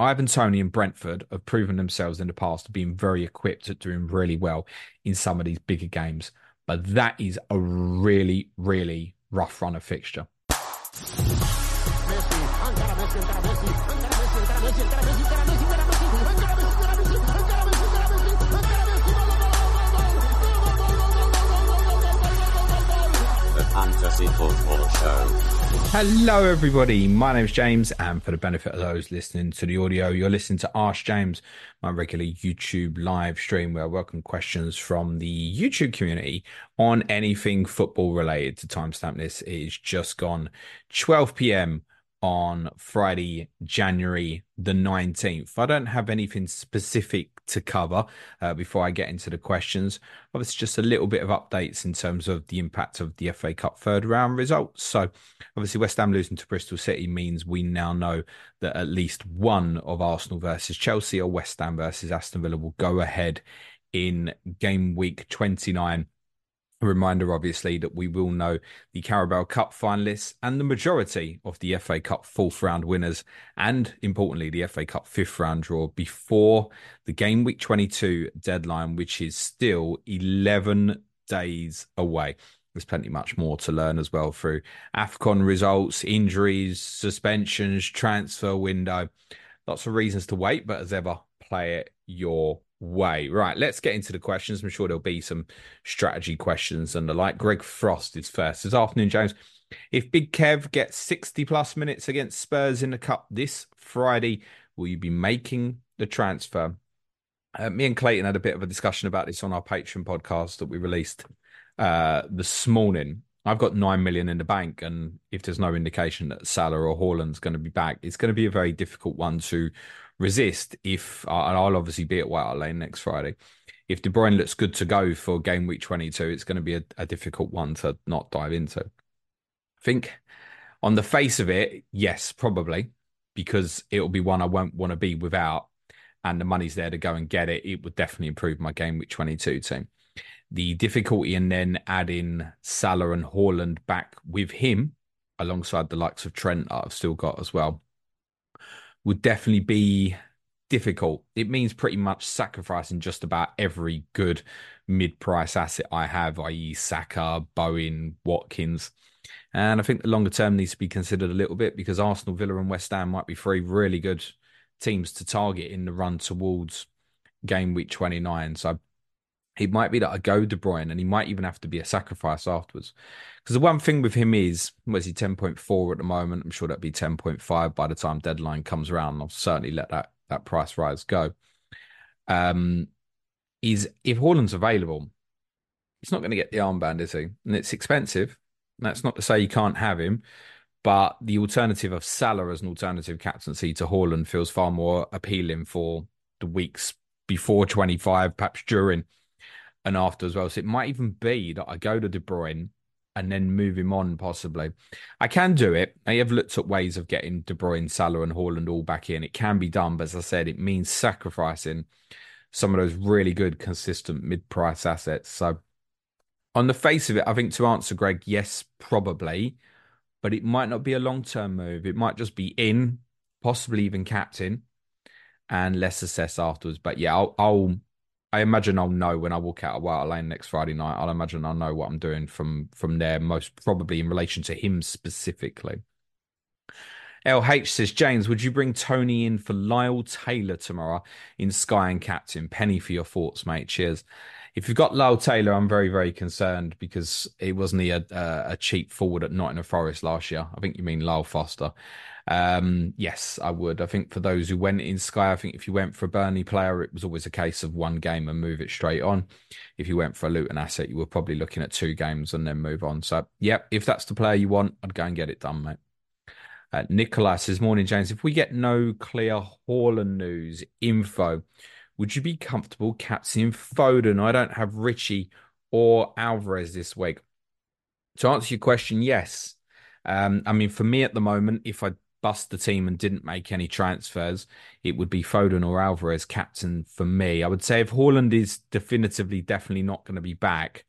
Ivan Toney and Brentford have proven themselves in the past to being very equipped at doing really well in some of these bigger games. But that is a really, really rough run of fixture. The Fantasy Football Show. Hello, everybody. My name is James, and for the benefit of those listening to the audio, you're listening to Ask James, my regular YouTube live stream where I welcome questions from the YouTube community on anything football related. To timestamp this, it is just gone 12 p.m on Friday, January the 19th. I don't have anything specific to cover uh, before I get into the questions. Obviously, just a little bit of updates in terms of the impact of the FA Cup third round results. So, obviously, West Ham losing to Bristol City means we now know that at least one of Arsenal versus Chelsea or West Ham versus Aston Villa will go ahead in game week 29 a reminder, obviously, that we will know the Carabao Cup finalists and the majority of the FA Cup fourth round winners, and importantly, the FA Cup fifth round draw before the game week 22 deadline, which is still 11 days away. There's plenty much more to learn as well through AFCON results, injuries, suspensions, transfer window. Lots of reasons to wait, but as ever, play it your way. Right, let's get into the questions. I'm sure there'll be some strategy questions and the like. Greg Frost is first. This afternoon, James. If Big Kev gets 60 plus minutes against Spurs in the Cup this Friday, will you be making the transfer? Uh, me and Clayton had a bit of a discussion about this on our Patreon podcast that we released uh, this morning. I've got nine million in the bank, and if there's no indication that Salah or Haaland's going to be back, it's going to be a very difficult one to resist if, and I'll obviously be at White Hart Lane next Friday. If De Bruyne looks good to go for game week 22, it's going to be a, a difficult one to not dive into. I think on the face of it, yes, probably, because it'll be one I won't want to be without, and the money's there to go and get it. It would definitely improve my game week 22 team. The difficulty in then adding Salah and Haaland back with him alongside the likes of Trent that I've still got as well would definitely be difficult. It means pretty much sacrificing just about every good mid price asset I have, i.e., Saka, Bowen, Watkins. And I think the longer term needs to be considered a little bit because Arsenal, Villa, and West Ham might be three really good teams to target in the run towards game week 29. So it might be that I go De Bruyne and he might even have to be a sacrifice afterwards. Because the one thing with him is, was he 10.4 at the moment? I'm sure that'd be 10.5 by the time deadline comes around. I'll certainly let that, that price rise go. Um, is if Haaland's available, he's not going to get the armband, is he? And it's expensive. That's not to say you can't have him, but the alternative of Salah as an alternative captaincy to Haaland feels far more appealing for the weeks before 25, perhaps during and after as well. So it might even be that I go to De Bruyne and then move him on possibly. I can do it. I have looked at ways of getting De Bruyne, Salah, and Haaland all back in. It can be done, but as I said, it means sacrificing some of those really good, consistent mid-price assets. So on the face of it, I think to answer Greg, yes, probably, but it might not be a long-term move. It might just be in, possibly even captain, and let's assess afterwards. But yeah, I'll, I'll I imagine I'll know when I walk out of White Lane next Friday night. I'll imagine I'll know what I'm doing from from there, most probably in relation to him specifically. LH says, James, would you bring Toney in for Lyle Taylor tomorrow in Sky and Captain? Penny for your thoughts, mate. Cheers. If you've got Lyle Taylor, I'm very, very concerned because he wasn't he a, a cheap forward at Nottingham Forest last year. I think you mean Lyle Foster. Um, yes, I would. I think for those who went in Sky, I think if you went for a Burnley player, it was always a case of one game and move it straight on. If you went for a Luton asset, you were probably looking at two games and then move on. So, yeah, if that's the player you want, I'd go and get it done, mate. Uh, Nicholas says, Morning, James. If we get no clear Haaland news info, would you be comfortable captaining Foden? I don't have Richie or Alvarez this week. To answer your question, yes. Um, I mean, for me at the moment, if I bust the team and didn't make any transfers, it would be Foden or Alvarez captain for me. I would say if Haaland is definitively, definitely not going to be back,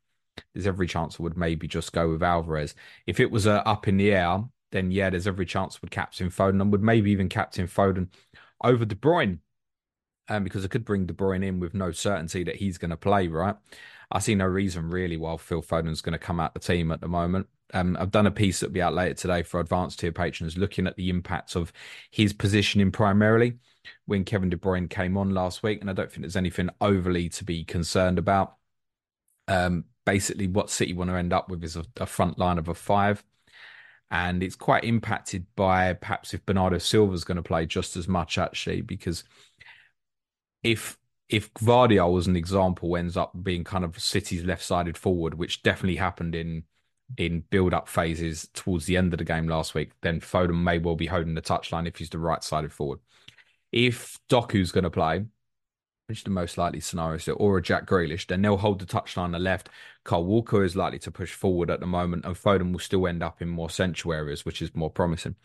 there's every chance I would maybe just go with Alvarez. If it was uh, up in the air, then yeah, there's every chance I would captain Foden and would maybe even captain Foden over De Bruyne. Um, because I could bring De Bruyne in with no certainty that he's going to play, right? I see no reason really why Phil Foden's going to come out the team at the moment. Um, I've done a piece that'll be out later today for advanced tier patrons looking at the impacts of his positioning primarily when Kevin De Bruyne came on last week. And I don't think there's anything overly to be concerned about. Um, basically, what City want to end up with is a, a front line of a five. And it's quite impacted by perhaps if Bernardo Silva is going to play just as much, actually, because if if Gvardiol was an example ends up being kind of City's left-sided forward, which definitely happened in in build-up phases towards the end of the game last week, then Foden may well be holding the touchline if he's the right-sided forward. If Doku's going to play, which is the most likely scenario, so, or a Jack Grealish, then they'll hold the touchline on the left. Kyle Walker is likely to push forward at the moment, and Foden will still end up in more central areas, which is more promising.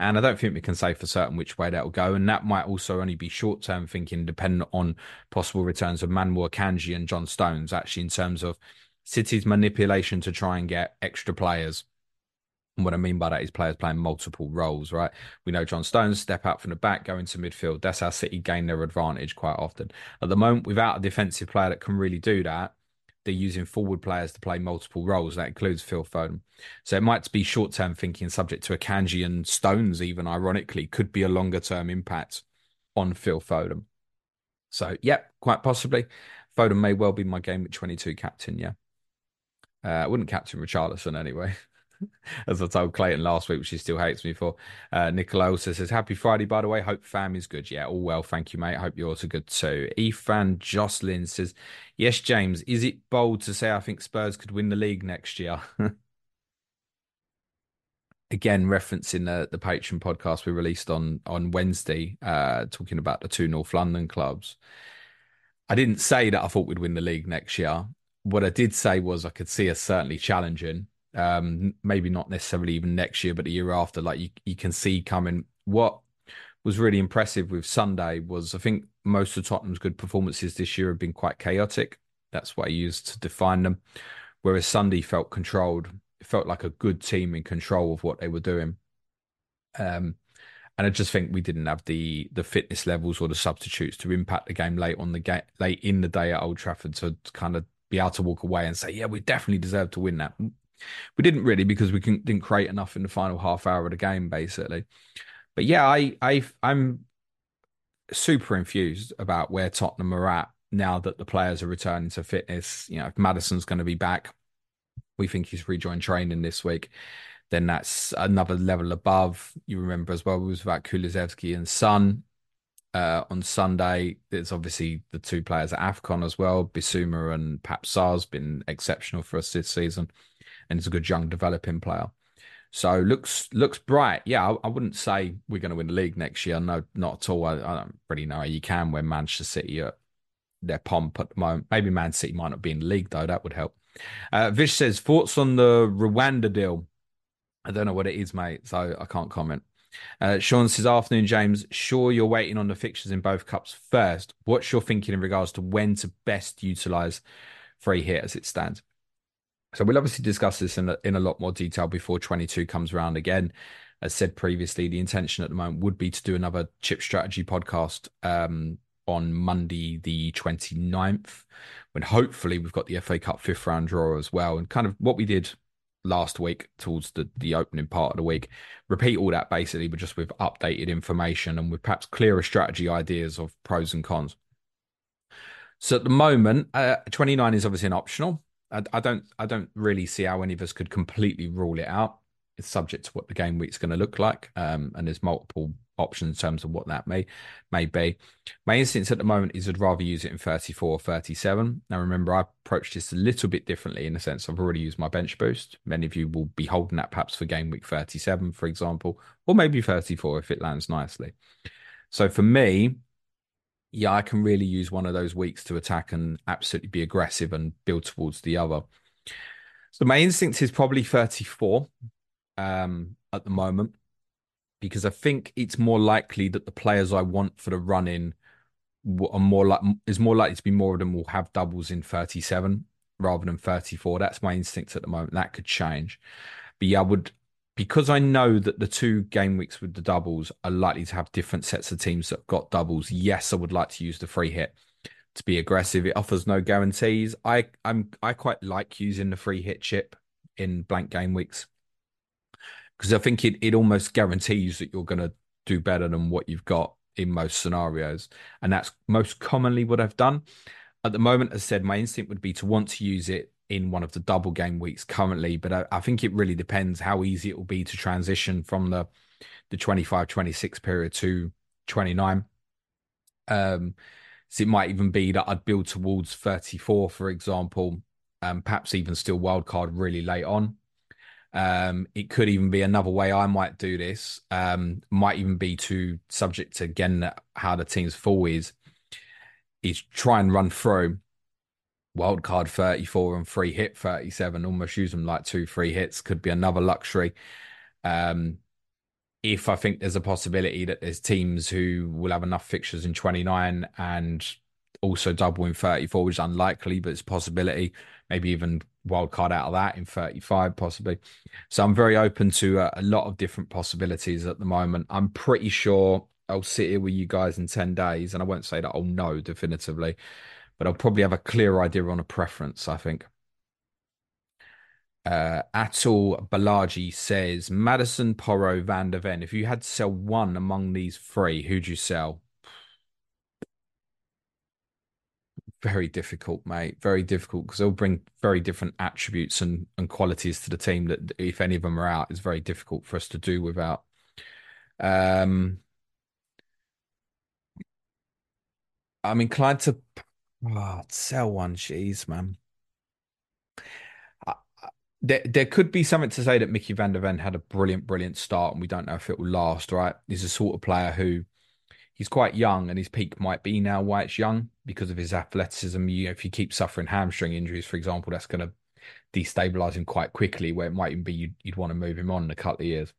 And I don't think we can say for certain which way that will go. And that might also only be short term thinking, dependent on possible returns of Manuel Akanji and John Stones, actually, in terms of City's manipulation to try and get extra players. And what I mean by that is players playing multiple roles, right? We know John Stones step out from the back, go into midfield. That's how City gain their advantage quite often. At the moment, without a defensive player that can really do that, they're using forward players to play multiple roles. That includes Phil Foden. So it might be short term thinking, subject to Akanji and Stones, even ironically, could be a longer term impact on Phil Foden. So, yeah, quite possibly. Foden may well be my game at 22 captain, yeah. Uh, I wouldn't captain Richarlison anyway. as I told Clayton last week, which he still hates me for. Uh, Nicola also says, Happy Friday, by the way. Hope fam is good. Yeah, all well. Thank you, mate. Hope you're also good too. Ethan Jocelyn says, Yes, James, is it bold to say I think Spurs could win the league next year? Again, referencing the, the Patreon podcast we released on, on Wednesday, uh, talking about the two North London clubs. I didn't say that I thought we'd win the league next year. What I did say was I could see us certainly challenging um, maybe not necessarily even next year, but the year after. Like you, you can see coming. What was really impressive with Sunday was I think most of Tottenham's good performances this year have been quite chaotic. That's what I used to define them. Whereas Sunday felt controlled. It felt like a good team in control of what they were doing. Um, and I just think we didn't have the the fitness levels or the substitutes to impact the game late on the game, late in the day at Old Trafford to kind of be able to walk away and say, yeah, we definitely deserve to win that. We didn't really because we didn't create enough in the final half hour of the game, basically. But yeah, I, I, I'm super infused about where Tottenham are at now that the players are returning to fitness. You know, if Maddison's going to be back, we think he's rejoined training this week. Then that's another level above. You remember as well, it was about Kulusevski and Son uh, on Sunday. There's obviously the two players at AFCON as well. Bissouma and Pape Sarr's been exceptional for us this season and he's a good young developing player. So looks looks bright. Yeah, I, I wouldn't say we're going to win the league next year. No, not at all. I, I don't really know how you can when Manchester City are their pomp at the moment. Maybe Man City might not be in the league though. That would help. Uh, Vish says thoughts on the Rwanda deal. I don't know what it is, mate, so I can't comment. Uh, Sean says, Afternoon, James. Sure, you're waiting on the fixtures in both cups first. What's your thinking in regards to when to best utilize free hit as it stands? So we'll obviously discuss this in a, in a lot more detail before 22 comes around again. As said previously, the intention at the moment would be to do another chip strategy podcast um, on Monday, the 29th, when hopefully we've got the FA Cup fifth round draw as well. And kind of what we did last week towards the, the opening part of the week. Repeat all that basically, but just with updated information and with perhaps clearer strategy ideas of pros and cons. So at the moment, uh, 29 is obviously an optional. I, I, don't I don't really see how any of us could completely rule it out. It's subject to what the game week's going to look like, um, and there's multiple options in terms of what that may may be. My instance at the moment is I'd rather use it in 34 or 37. Now remember, I approached this a little bit differently in the sense I've already used my bench boost. Many of you will be holding that perhaps for game week 37, for example, or maybe 34 if it lands nicely. So for me, yeah, I can really use one of those weeks to attack and absolutely be aggressive and build towards the other. So my instinct is probably 34 um, at the moment because I think it's more likely that the players I want for the run in are more like is more likely to be more of them will have doubles in 37 rather than 34. That's my instinct at the moment. That could change. But yeah, I would because I know that the two game weeks with the doubles are likely to have different sets of teams that got doubles. Yes, I would like to use the free hit to be aggressive. It offers no guarantees. I I'm I quite like using the free hit chip in blank game weeks because I think it it almost guarantees that you're going to do better than what you've got in most scenarios, and that's most commonly what I've done. At the moment, as I said, my instinct would be to want to use it in one of the double game weeks currently, but I, I think it really depends how easy it will be to transition from the the 25 26 period to 29. Um, so it might even be that I'd build towards 34, for example, um, perhaps even still wildcard really late on. Um, it could even be another way I might do this. Um, might even be to subject to again how the team's full is, is try and run through wildcard 34 and free hit 37 almost use them like two free hits could be another luxury um if i think there's a possibility that there's teams who will have enough fixtures in 29 and also double in 34 which is unlikely but it's a possibility maybe even wildcard out of that in 35 possibly so i'm very open to a, a lot of different possibilities at the moment i'm pretty sure i'll sit here with you guys in 10 days and i won't say that i'll know definitively but I'll probably have a clear idea on a preference, I think. Uh, Atul Balaji says Maddison, Porro, Van der Ven. If you had to sell one among these three, who'd you sell? Very difficult, mate. Very difficult because they'll bring very different attributes and, and qualities to the team that, if any of them are out, is very difficult for us to do without. Um, I'm inclined to Oh, sell one, jeez, man. there, there could be something to say that Mickey van der Ven had a brilliant, brilliant start, and we don't know if it will last. Right? He's a sort of player who he's quite young, and his peak might be now why it's young because of his athleticism. You, if you keep suffering hamstring injuries, for example, that's going to destabilize him quite quickly. Where it might even be you'd, you'd want to move him on in a couple of years.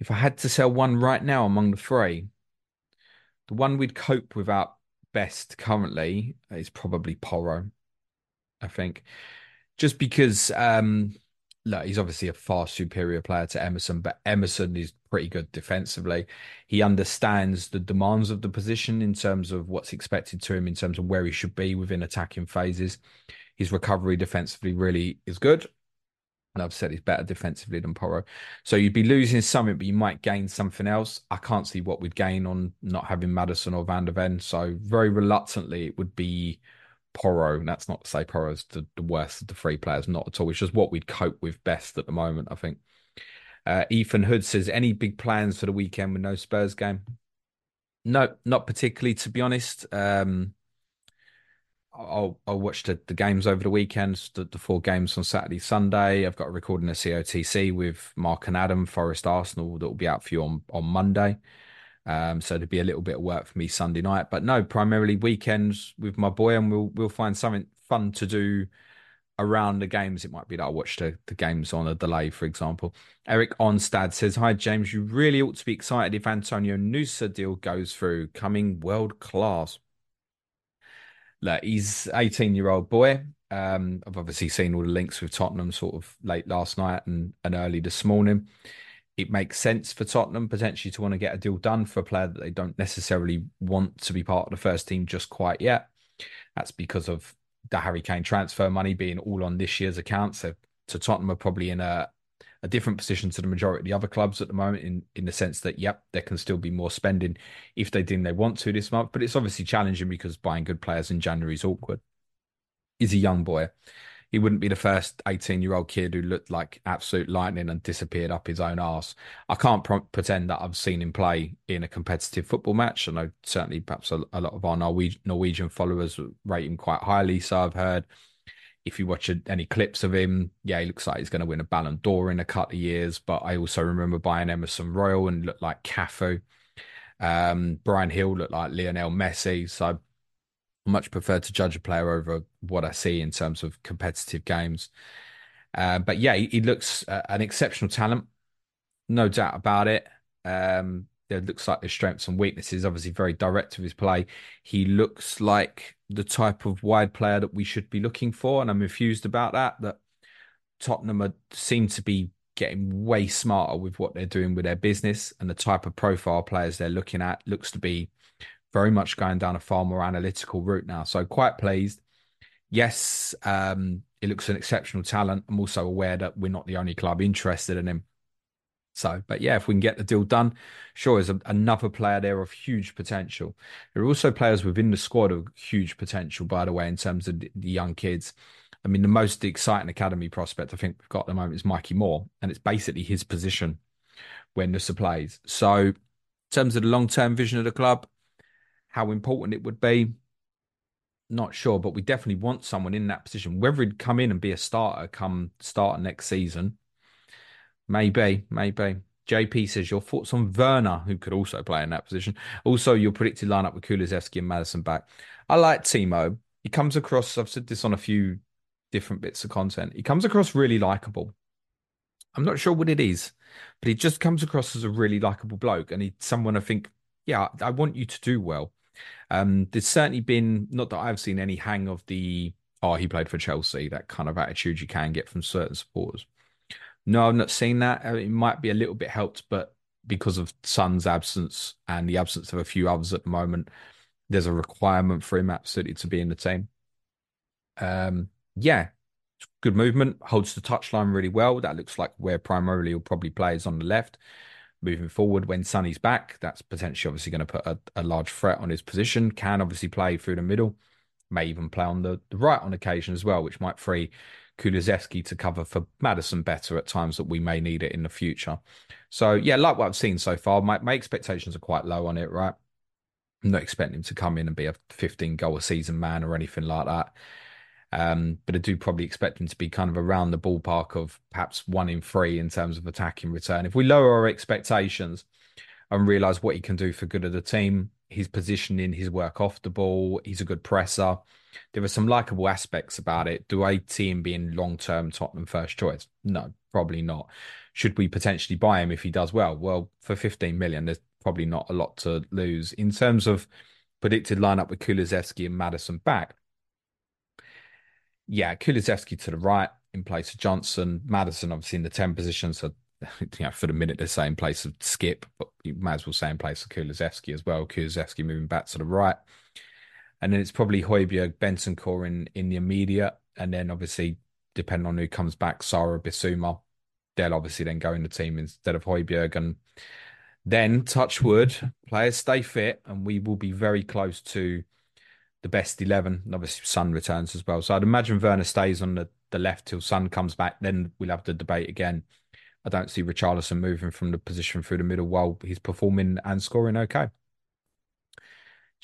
If I had to sell one right now among the three, the one we'd cope without best currently is probably Porro. I think, just because um, look, he's obviously a far superior player to Emerson, but Emerson is pretty good defensively. He understands the demands of the position in terms of what's expected to him, in terms of where he should be within attacking phases. His recovery defensively really is good. And I've said he's better defensively than Porro. So you'd be losing something, but you might gain something else. I can't see what we'd gain on not having Maddison or Van der Ven. So very reluctantly, it would be Porro. And that's not to say Porro's the, the worst of the three players, not at all. It's just what we'd cope with best at the moment, I think. Uh, Ethan Hood says, any big plans for the weekend with no Spurs game? No, not particularly, to be honest. Um, I'll I'll watch the, the games over the weekend, the, the four games on Saturday, Sunday. I've got a recording of COTC with Mark and Adam, Forest Arsenal, that will be out for you on, on Monday. Um, so there'll be a little bit of work for me Sunday night. But no, primarily weekends with my boy, and we'll we'll find something fun to do around the games. It might be that I'll watch the, the games on a delay, for example. Eric Onstad says, Hi James, you really ought to be excited if Antonio Nusa deal goes through, coming world class look, he's 18 year old boy. Um, I've obviously seen all the links with Tottenham sort of late last night and, and early this morning. It makes sense for Tottenham potentially to want to get a deal done for a player that they don't necessarily want to be part of the first team just quite yet. That's because of the Harry Kane transfer money being all on this year's account. So So Tottenham are probably in a a different position to the majority of the other clubs at the moment in in the sense that yep there can still be more spending if they didn't they want to this month. But it's obviously challenging because buying good players in January is awkward. He's a young boy he wouldn't be the first 18 year old kid who looked like absolute lightning and disappeared up his own arse. I can't pro- pretend that I've seen him play in a competitive football match. I know certainly perhaps a, a lot of our Norwegian, Norwegian followers rate him quite highly. So I've heard if you watch any clips of him, yeah, he looks like he's going to win a Ballon d'Or in a couple of years. But I also remember buying Emerson Royal and looked like Cafu. Um, Bryan Gil looked like Lionel Messi. So much prefer to judge a player over what I see in terms of competitive games. Uh, but yeah, he, he looks uh, an exceptional talent, no doubt about it. Um, it looks like there's strengths and weaknesses. Obviously, very direct with his play. He looks like the type of wide player that we should be looking for, and I'm infused about that. That Tottenham seem to be getting way smarter with what they're doing with their business, and the type of profile players they're looking at looks to be very much going down a far more analytical route now. So quite pleased. Yes, um, it looks an exceptional talent. I'm also aware that we're not the only club interested in him. So, but yeah, if we can get the deal done, sure, is another player there of huge potential. There are also players within the squad of huge potential, by the way, in terms of the, the young kids. I mean, the most exciting academy prospect I think we've got at the moment is Mikey Moore, and it's basically his position when Nusa plays. So, in terms of the long term vision of the club, how important it would be, not sure, but we definitely want someone in that position. Whether he'd come in and be a starter come start next season, maybe, maybe. JP says your thoughts on Werner, who could also play in that position. Also, your predicted lineup with Kulusevski and Maddison back. I like Timo. He comes across. I've said this on a few different bits of content. He comes across really likable. I'm not sure what it is, but he just comes across as a really likable bloke, and he's someone I think, yeah, I want you to do well. Um, there's certainly been not that I've seen any hang of the oh he played for Chelsea that kind of attitude you can get from certain supporters. No, I've not seen that. Uh, it might be a little bit helped, but because of Son's absence and the absence of a few others at the moment, there's a requirement for him absolutely to be in the team. Um, yeah, good movement, holds the touchline really well. That looks like where primarily he'll probably play is on the left moving forward when Sonny's back. That's potentially obviously going to put a, a, large threat on his position. Can obviously play through the middle, may even play on the, the right on occasion as well, which might free Kulusevski to cover for Maddison better at times that we may need it in the future. So yeah, like what I've seen so far, my, my expectations are quite low on it, right? I'm not expecting him to come in and be a 15 goal a season man or anything like that. Um, but I do probably expect him to be kind of around the ballpark of perhaps one in three in terms of attacking return. If we lower our expectations and realize what he can do for good of the team, his positioning, his work off the ball, he's a good presser. There are some likable aspects about it. Do I see him being long term Tottenham first choice? No, probably not. Should we potentially buy him if he does well? Well, for 15 million, there's probably not a lot to lose. In terms of predicted lineup with Kulusevski and Maddison back, yeah, Kulusevski to the right in place of Johnson. Maddison, obviously in the 10 position. So, you know, for the minute, they're saying place of Skip, but you might as well say in place of Kulusevski as well. Kulusevski moving back to the right. And then it's probably Højbjerg, Bentancur in, in the immediate. And then obviously, depending on who comes back, Sara Bissouma, they'll obviously then go in the team instead of Højbjerg. And then, touch wood, players stay fit, and we will be very close to the best 11. And obviously, Son returns as well. So I'd imagine Werner stays on the, the left till Son comes back. Then we'll have the debate again. I don't see Richarlison moving from the position through the middle while he's performing and scoring okay.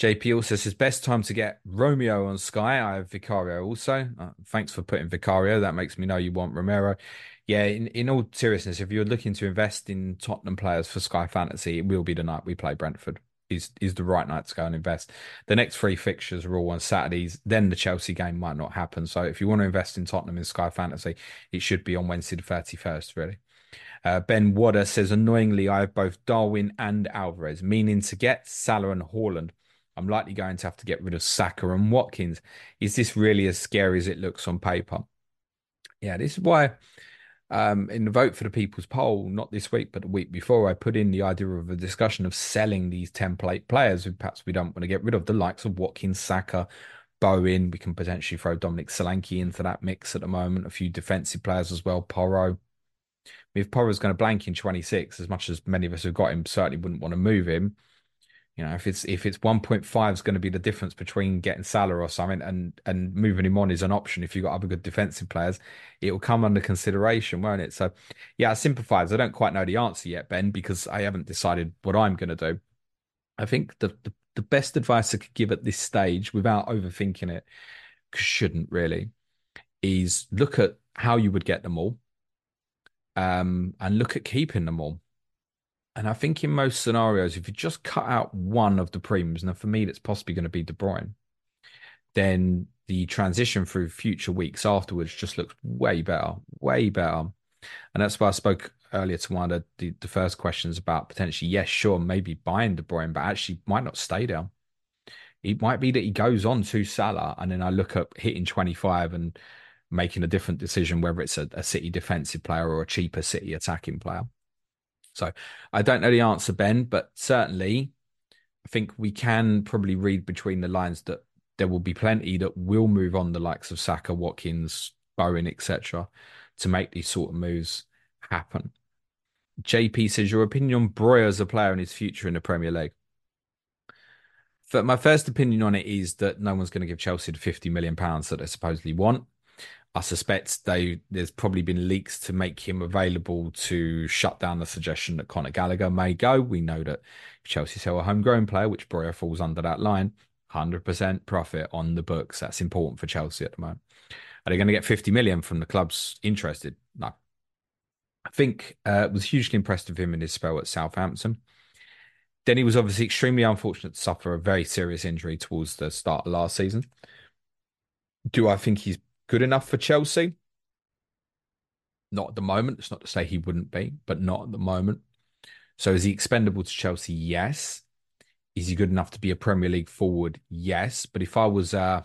JP also says best time to get Romero on Sky. I have Vicario also. Uh, thanks for putting Vicario. That makes me know you want Romero. Yeah, in, in all seriousness, if you're looking to invest in Tottenham players for Sky Fantasy, it will be the night we play Brentford is is the right night to go and invest. The next three fixtures are all on Saturdays. Then the Chelsea game might not happen. So if you want to invest in Tottenham in Sky Fantasy, it should be on Wednesday the thirty first. Really. Uh, ben Wadder says annoyingly, I have both Darwin and Alvarez, meaning to get Salah and Haaland. I'm likely going to have to get rid of Saka and Watkins. Is this really as scary as it looks on paper? Yeah, this is why um, in the vote for the people's poll, not this week, but the week before, I put in the idea of a discussion of selling these template players who perhaps we don't want to get rid of, the likes of Watkins, Saka, Bowen. We can potentially throw Dominic Solanke into that mix at the moment. A few defensive players as well. Porro. If Porro's going to blank in 26, as much as many of us have got him, certainly wouldn't want to move him. You know, if it's if it's 1.5 is going to be the difference between getting Salah or something and and moving him on is an option if you've got other good defensive players, it will come under consideration, won't it? So yeah, I sympathise. I don't quite know the answer yet, Ben, because I haven't decided what I'm going to do. I think the, the the best advice I could give at this stage without overthinking it, shouldn't really, is look at how you would get them all um, and look at keeping them all. And I think in most scenarios, if you just cut out one of the premiums, now for me, that's possibly going to be De Bruyne, then the transition through future weeks afterwards just looks way better, way better. And that's why I spoke earlier to one of the, the first questions about potentially, yes, sure, maybe buying De Bruyne, but actually might not stay there. It might be that he goes on to Salah, and then I look up hitting 25 and making a different decision, whether it's a, a City defensive player or a cheaper City attacking player. So I don't know the answer, Ben, but certainly I think we can probably read between the lines that there will be plenty that will move on the likes of Saka, Watkins, Bowen, etc., to make these sort of moves happen. JP says, Your opinion on Broja as a player and his future in the Premier League? But my first opinion on it is that no one's going to give Chelsea the 50 million pounds that they supposedly want. I suspect they there's probably been leaks to make him available to shut down the suggestion that Conor Gallagher may go. We know that if Chelsea sell a homegrown player, which Broja falls under that line, 100% profit on the books. That's important for Chelsea at the moment. Are they going to get 50 million from the clubs interested? No. I think uh, was hugely impressed with him in his spell at Southampton. Then he was obviously extremely unfortunate to suffer a very serious injury towards the start of last season. Do I think he's good enough for Chelsea? Not at the moment. It's not to say he wouldn't be, but not at the moment. So is he expendable to Chelsea? Yes. Is he good enough to be a Premier League forward? Yes. But if I was, uh,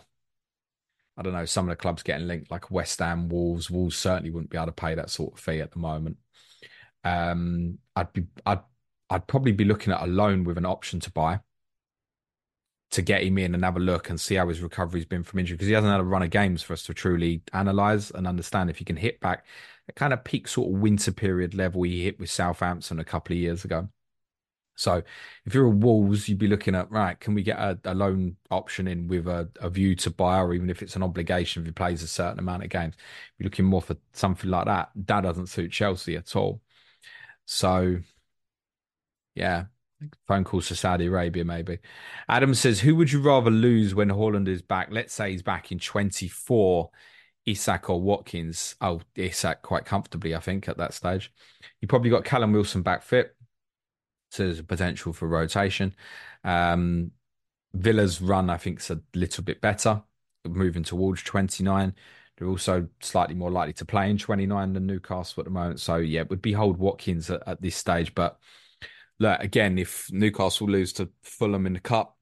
I don't know, some of the clubs getting linked, like West Ham, Wolves, Wolves certainly wouldn't be able to pay that sort of fee at the moment. Um, I'd be, I'd, I'd probably be looking at a loan with an option to buy to get him in and have a look and see how his recovery's been from injury because he hasn't had a run of games for us to truly analyze and understand if he can hit back a kind of peak sort of winter period level he hit with Southampton a couple of years ago. So if you're a Wolves, you'd be looking at right, can we get a, a loan option in with a, a, view to buy, or even if it's an obligation if he plays a certain amount of games, you're looking more for something like that. That doesn't suit Chelsea at all. So yeah, phone calls to Saudi Arabia, maybe. Adam says, Who would you rather lose when Haaland is back? Let's say he's back in 24, Isak or Watkins. Oh, Isak quite comfortably, I think, at that stage. You probably got Callum Wilson back fit. So there's a potential for rotation. Um, Villa's run, I think, is a little bit better, moving towards 29. They're also slightly more likely to play in 29 than Newcastle at the moment. So, yeah, it would be hold Watkins at, at this stage. But look, again, if Newcastle lose to Fulham in the cup,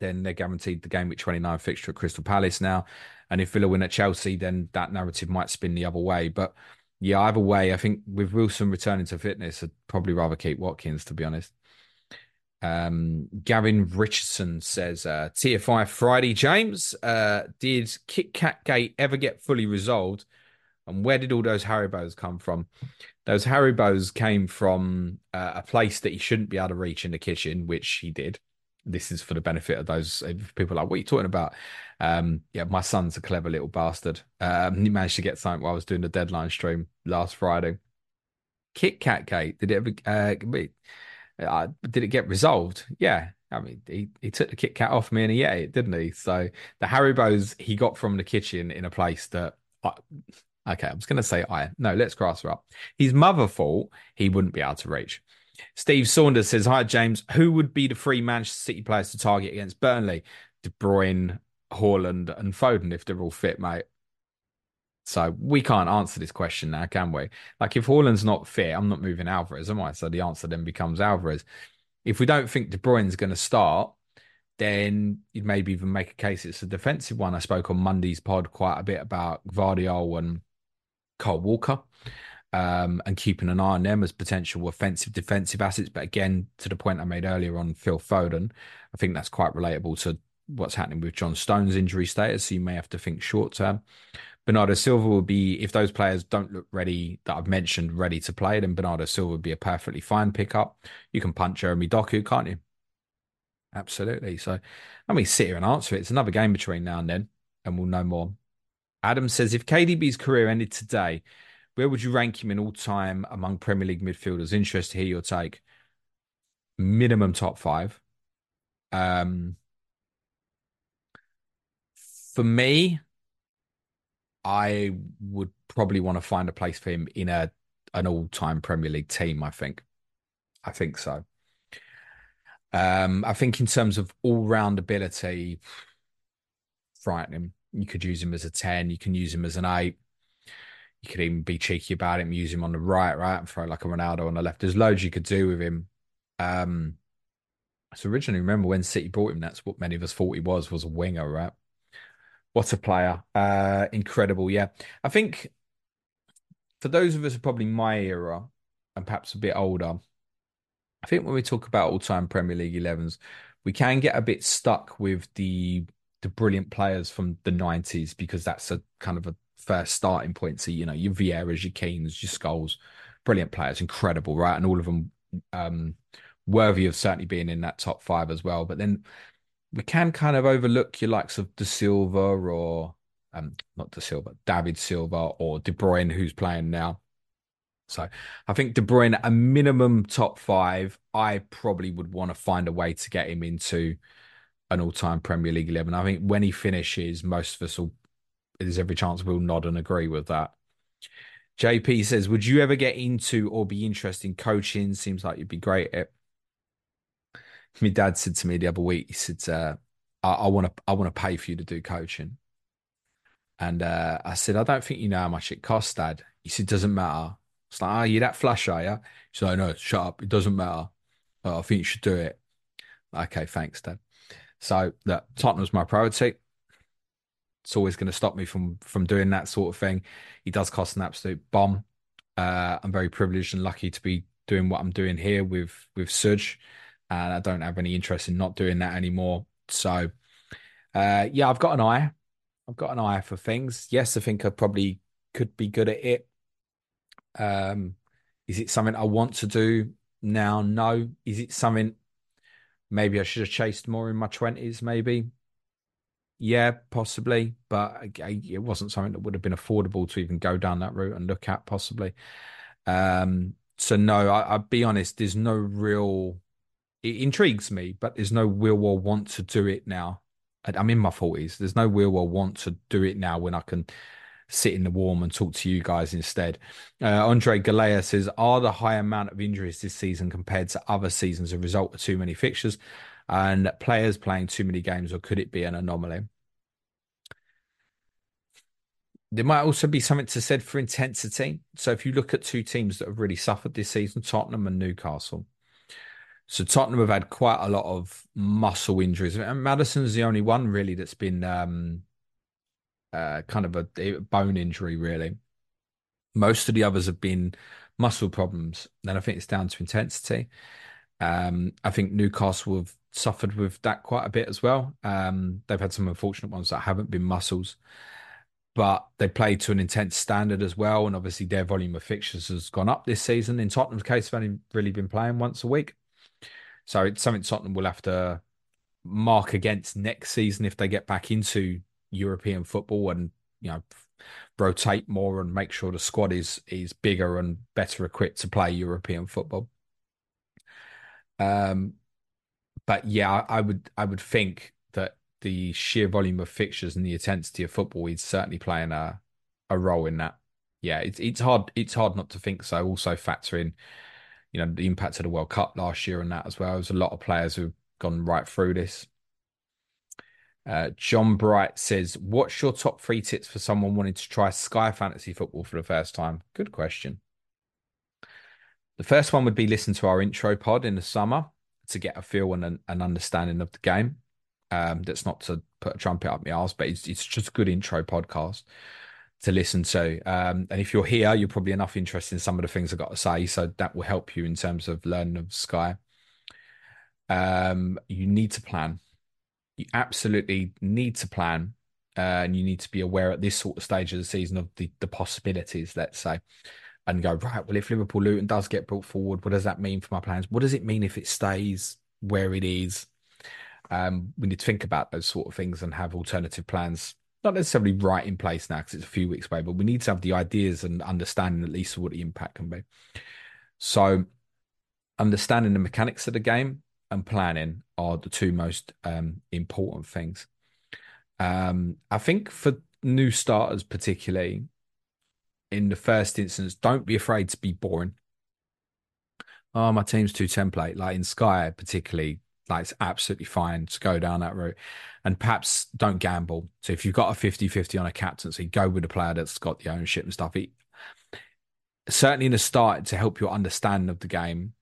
then they're guaranteed the game with 29 fixture at Crystal Palace now. And if Villa win at Chelsea, then that narrative might spin the other way. But yeah, either way, I think with Wilson returning to fitness, I'd probably rather keep Watkins, to be honest. Um, Gavin Richardson says, uh, TFI Friday, James, uh, did Kit Kat Gate ever get fully resolved? And where did all those Haribos come from? Those Haribos came from uh, a place that he shouldn't be able to reach in the kitchen, which he did. This is for the benefit of those people like, what are you talking about? Um, yeah, my son's a clever little bastard. Um, he managed to get something while I was doing the deadline stream last Friday. Kit Kat Gate, did it ever, uh, uh, did it get resolved? Yeah. I mean, he, he took the Kit Kat off me and he ate it, didn't he? So the Haribos he got from the kitchen in a place that Okay, I was going to say I. No, let's cross her up. His mother thought he wouldn't be able to reach. Steve Saunders says, Hi, James. Who would be the three Manchester City players to target against Burnley? De Bruyne, Haaland, and Foden if they're all fit, mate. So we can't answer this question now, can we? Like, if Haaland's not fit, I'm not moving Alvarez, am I? So the answer then becomes Alvarez. If we don't think De Bruyne's going to start, then you'd maybe even make a case it's a defensive one. I spoke on Monday's pod quite a bit about Gvardiol and Kyle Walker um, and keeping an eye on them as potential offensive defensive assets. But again, to the point I made earlier on Phil Foden, I think that's quite relatable to what's happening with John Stones' injury status. So you may have to think short term. Bernardo Silva will be, if those players don't look ready that I've mentioned, ready to play, then Bernardo Silva would be a perfectly fine pickup. You can punt Jeremy Doku, can't you? Absolutely. So let me sit here and answer it. It's another game between now and then, and we'll know more. Adam says, if KDB's career ended today, where would you rank him in all time among Premier League midfielders? Interest to hear your take. Minimum top five. Um, for me, I would probably want to find a place for him in a an all time Premier League team. I think, I think so. Um, I think in terms of all round ability, frightening. You could use him as a ten. You can use him as an eight. You could even be cheeky about him, use him on the right, right, and throw like a Ronaldo on the left. There's loads you could do with him. Um, so originally, remember when City bought him? That's what many of us thought he was was a winger, right? What a player. Uh, incredible. Yeah. I think for those of us who are probably my era and perhaps a bit older, I think when we talk about all time Premier League 11s, we can get a bit stuck with the the brilliant players from the 90s because that's a kind of a first starting point. So, you know, your Vieiras, your Keanes, your Scholes, brilliant players, incredible, right? And all of them um, worthy of certainly being in that top five as well. But then we can kind of overlook your likes of De Silva or um, not De Silva, David Silva or De Bruyne, who's playing now. So I think De Bruyne, a minimum top five, I probably would want to find a way to get him into an all-time Premier League eleven. I think when he finishes, most of us will. There's every chance we'll nod and agree with that. JP says, "Would you ever get into or be interested in coaching? Seems like you'd be great at my dad said to me the other week, he said, uh, I want to I want to pay for you to do coaching. And uh, I said, I don't think you know how much it costs, Dad. He said, doesn't matter. It's like, oh, you that flash, are you? He said, no, shut up. It doesn't matter. I think you should do it. Okay, thanks, Dad. So that Tottenham's my priority. It's always going to stop me from from doing that sort of thing. He does cost an absolute bomb. Uh, I'm very privileged and lucky to be doing what I'm doing here with with Suj and I don't have any interest in not doing that anymore. So, uh, yeah, I've got an eye. I've got an eye for things. Yes, I think I probably could be good at it. Um, is it something I want to do now? No. Is it something maybe I should have chased more in my twenties? Maybe. Yeah, possibly, but it wasn't something that would have been affordable to even go down that route and look at. Possibly. Um, so no, I, I'll be honest. There's no real it intrigues me, but there's no will or want to do it now. I'm in my forties. There's no will or want to do it now when I can sit in the warm and talk to you guys instead. Uh, Andre Galea says, "Are the high amount of injuries this season compared to other seasons a result of too many fixtures and players playing too many games, or could it be an anomaly?" There might also be something to said for intensity. So if you look at two teams that have really suffered this season, Tottenham and Newcastle, so Tottenham have had quite a lot of muscle injuries, and Maddison's the only one really that's been um, uh, kind of a, a, bone injury. Really, most of the others have been muscle problems. And I think it's down to intensity. Um, I think Newcastle have suffered with that quite a bit as well. Um, they've had some unfortunate ones that haven't been muscles, but they played to an intense standard as well. And obviously, their volume of fixtures has gone up this season. In Tottenham's case, they've only really been playing once a week. So it's something Tottenham will have to mark against next season if they get back into European football and you know rotate more and make sure the squad is is bigger and better equipped to play European football. Um, but yeah, I, would I would think that the sheer volume of fixtures and the intensity of football is certainly playing a a role in that. Yeah, it's it's hard it's hard not to think so. Also factor in you know the impact of the World Cup last year and that as well. There's a lot of players who've gone right through this. Uh, John Bright says, "What's your top three tips for someone wanting to try Sky Fantasy Football for the first time?" Good question. The first one would be listen to our intro pod in the summer to get a feel and an, an understanding of the game. Um, that's not to put a trumpet up my arse, but it's, it's just a good intro podcast to listen to. Um, and if you're here, you're probably enough interested in some of the things I've got to say. So that will help you in terms of learning of Sky. Um, you need to plan. You absolutely need to plan uh, and you need to be aware at this sort of stage of the season of the, the possibilities, let's say, and go, right, well, if Liverpool Luton does get brought forward, what does that mean for my plans? What does it mean if it stays where it is? Um, we need to think about those sort of things and have alternative plans, not necessarily right in place now because it's a few weeks away, but we need to have the ideas and understanding at least what the impact can be. So, understanding the mechanics of the game and planning are the two most um, important things. Um, I think for new starters, particularly in the first instance, don't be afraid to be boring. Oh, my team's too template. Like in Sky, particularly, like it's absolutely fine to go down that route. And perhaps don't gamble. So if you've got a 50 50 on a captaincy, go with a player that's got the ownership and stuff. It, certainly in the start, to help your understanding of the game,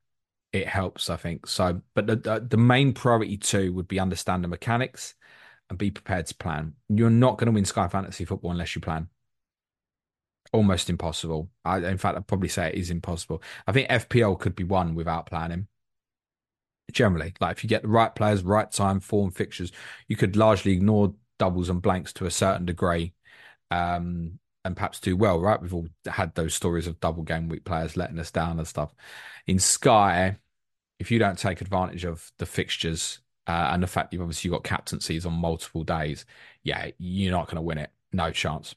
it helps, I think. So, but the, the, main priority too would be understand the mechanics and be prepared to plan. You're not going to win Sky Fantasy Football unless you plan. Almost impossible. I, in fact, I'd probably say it is impossible. I think FPL could be won without planning. Generally, like if you get the right players, right time, form, fixtures, you could largely ignore doubles and blanks to a certain degree, um, and perhaps do well. Right, we've all had those stories of double game week players letting us down and stuff. In Sky, if you don't take advantage of the fixtures uh, and the fact you've obviously got captaincies on multiple days, yeah, you're not going to win it. No chance.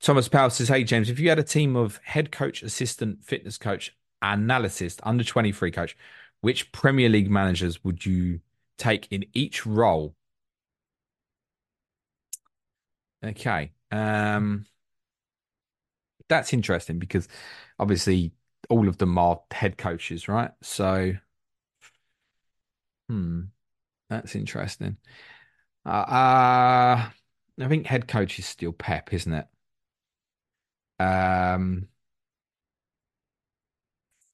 Thomas Powell says, Hey, James, if you had a team of head coach, assistant, fitness coach, analyst, under 23 coach, which Premier League managers would you take in each role? Okay. Um, that's interesting because obviously all of them are head coaches, right? So, hmm, that's interesting. Uh, uh I think head coach is still Pep, isn't it? Um,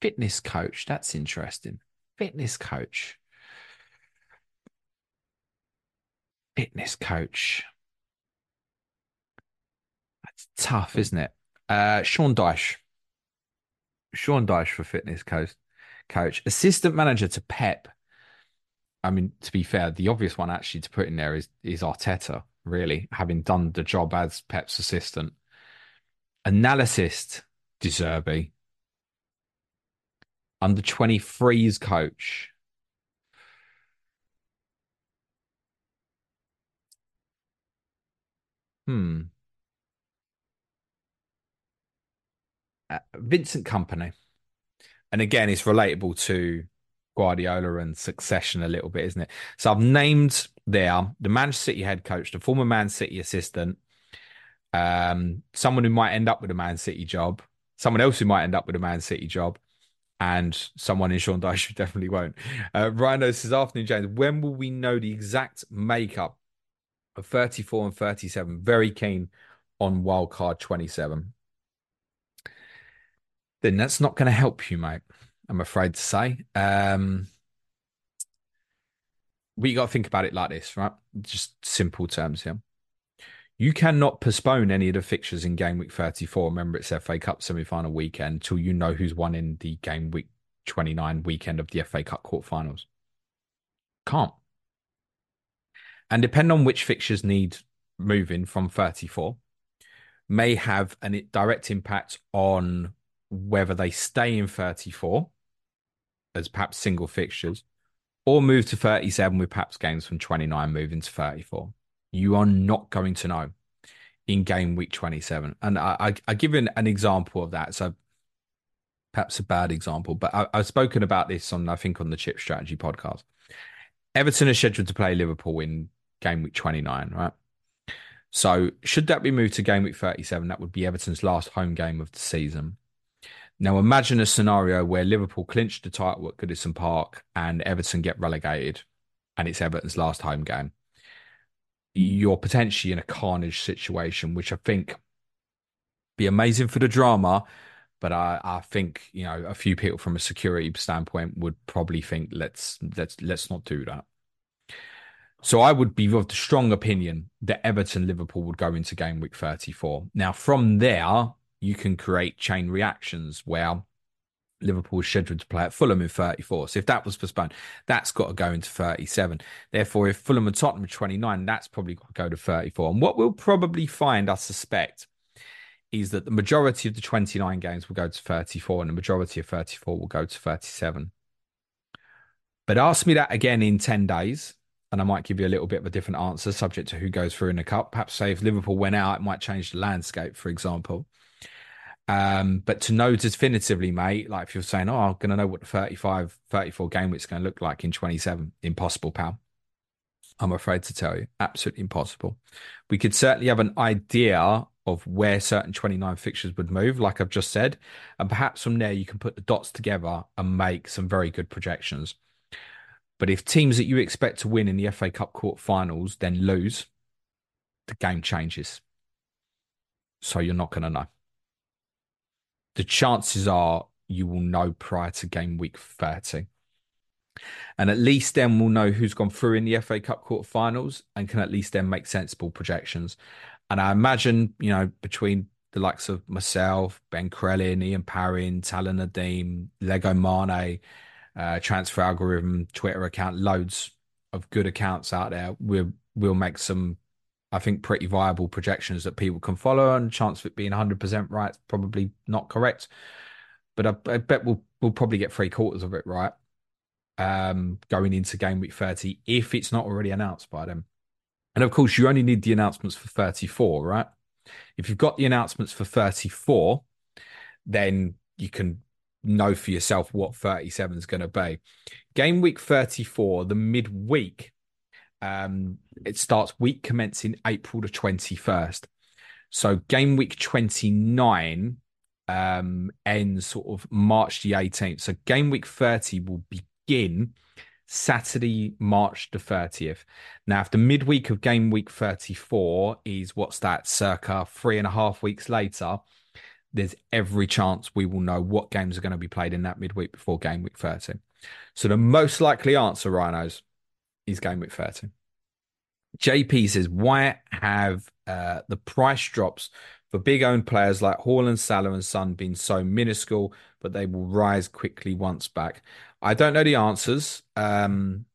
fitness coach. That's interesting. Fitness coach. Fitness coach. That's tough, isn't it? Uh, Sean Dyche. Sean Dyche for fitness coach. Coach, assistant manager to Pep. I mean, to be fair, the obvious one actually to put in there is is Arteta. Really, having done the job as Pep's assistant analyst De Zerbi, under 23s coach. Hmm. Vincent Kompany. And again, it's relatable to Guardiola and succession a little bit, isn't it? So I've named there the Manchester City head coach, the former Man City assistant, um, someone who might end up with a Man City job, someone else who might end up with a Man City job, and someone in Sean Dyche who definitely won't. Uh, Rhino says, Afternoon, James, when will we know the exact makeup of 34 and 37? Very keen on wildcard 27. Then that's not going to help you, mate. I'm afraid to say. Um, we got to think about it like this, right? Just simple terms here. You cannot postpone any of the fixtures in game week 34. Remember, it's FA Cup semi final weekend until you know who's won in the game week 29 weekend of the FA Cup quarterfinals. Can't. And depend on which fixtures need moving from 34, may have a direct impact on whether they stay in 34 as perhaps single fixtures or move to 37 with perhaps games from 29 moving to 34 you are not going to know in game week 27. And I, I, I give an, an example of that. So perhaps a bad example, but I, have spoken about this on, I think, on the Chip Strategy podcast. Everton is scheduled to play Liverpool in game week 29, right? So should that be moved to game week 37, that would be Everton's last home game of the season. Now imagine a scenario where Liverpool clinch the title at Goodison Park and Everton get relegated and it's Everton's last home game you're potentially in a carnage situation, which I think be amazing for the drama. But I, I think you know a few people from a security standpoint would probably think let's let's let's not do that. So I would be of the strong opinion that Everton Liverpool would go into game week 34. Now from there you can create chain reactions where Liverpool is scheduled to play at Fulham in 34. So if that was postponed, that's got to go into 37. Therefore, if Fulham and Tottenham are 29, that's probably got to go to 34. And what we'll probably find, I suspect, is that the majority of the 29 games will go to 34 and the majority of 34 will go to 37. But ask me that again in 10 days, and I might give you a little bit of a different answer, subject to who goes through in the cup. Perhaps say if Liverpool went out, it might change the landscape, for example. Um, but to know definitively, mate, like if you're saying, oh, I'm going to know what the 35, 34 game week's going to look like in 27, impossible, pal. I'm afraid to tell you, absolutely impossible. We could certainly have an idea of where certain 29 fixtures would move, like I've just said. And perhaps from there, you can put the dots together and make some very good projections. But if teams that you expect to win in the FA Cup quarterfinals then lose, the game changes. So you're not going to know the chances are you will know prior to game week 30. And at least then we'll know who's gone through in the FA Cup quarterfinals and can at least then make sensible projections. And I imagine, you know, between the likes of myself, Ben Crellin, Ian Parry, Talon Nadim, Lego Mane, uh, Transfer Algorithm, Twitter account, loads of good accounts out there. We'll, we'll make some I think, pretty viable projections that people can follow. And chance of it being 100% right, probably not correct. But I, I, bet we'll we'll probably get three quarters of it right um, going into game week 30 if it's not already announced by them. And of course, you only need the announcements for 34, right? If you've got the announcements for 34, then you can know for yourself what 37 is going to be. Game week 34, the midweek um, it starts week commencing April the 21st. So game week 29 um, ends sort of March the 18th. So game week 30 will begin Saturday, March the 30th. Now, if the midweek of game week 34 is what's that, circa three and a half weeks later, there's every chance we will know what games are going to be played in that midweek before game week 30. So the most likely answer, Rhinos, is game week 30. JP says, why have uh, the price drops for big owned players like Haaland, Salah, and Son been so minuscule, but they will rise quickly once back? I don't know the answers. Um,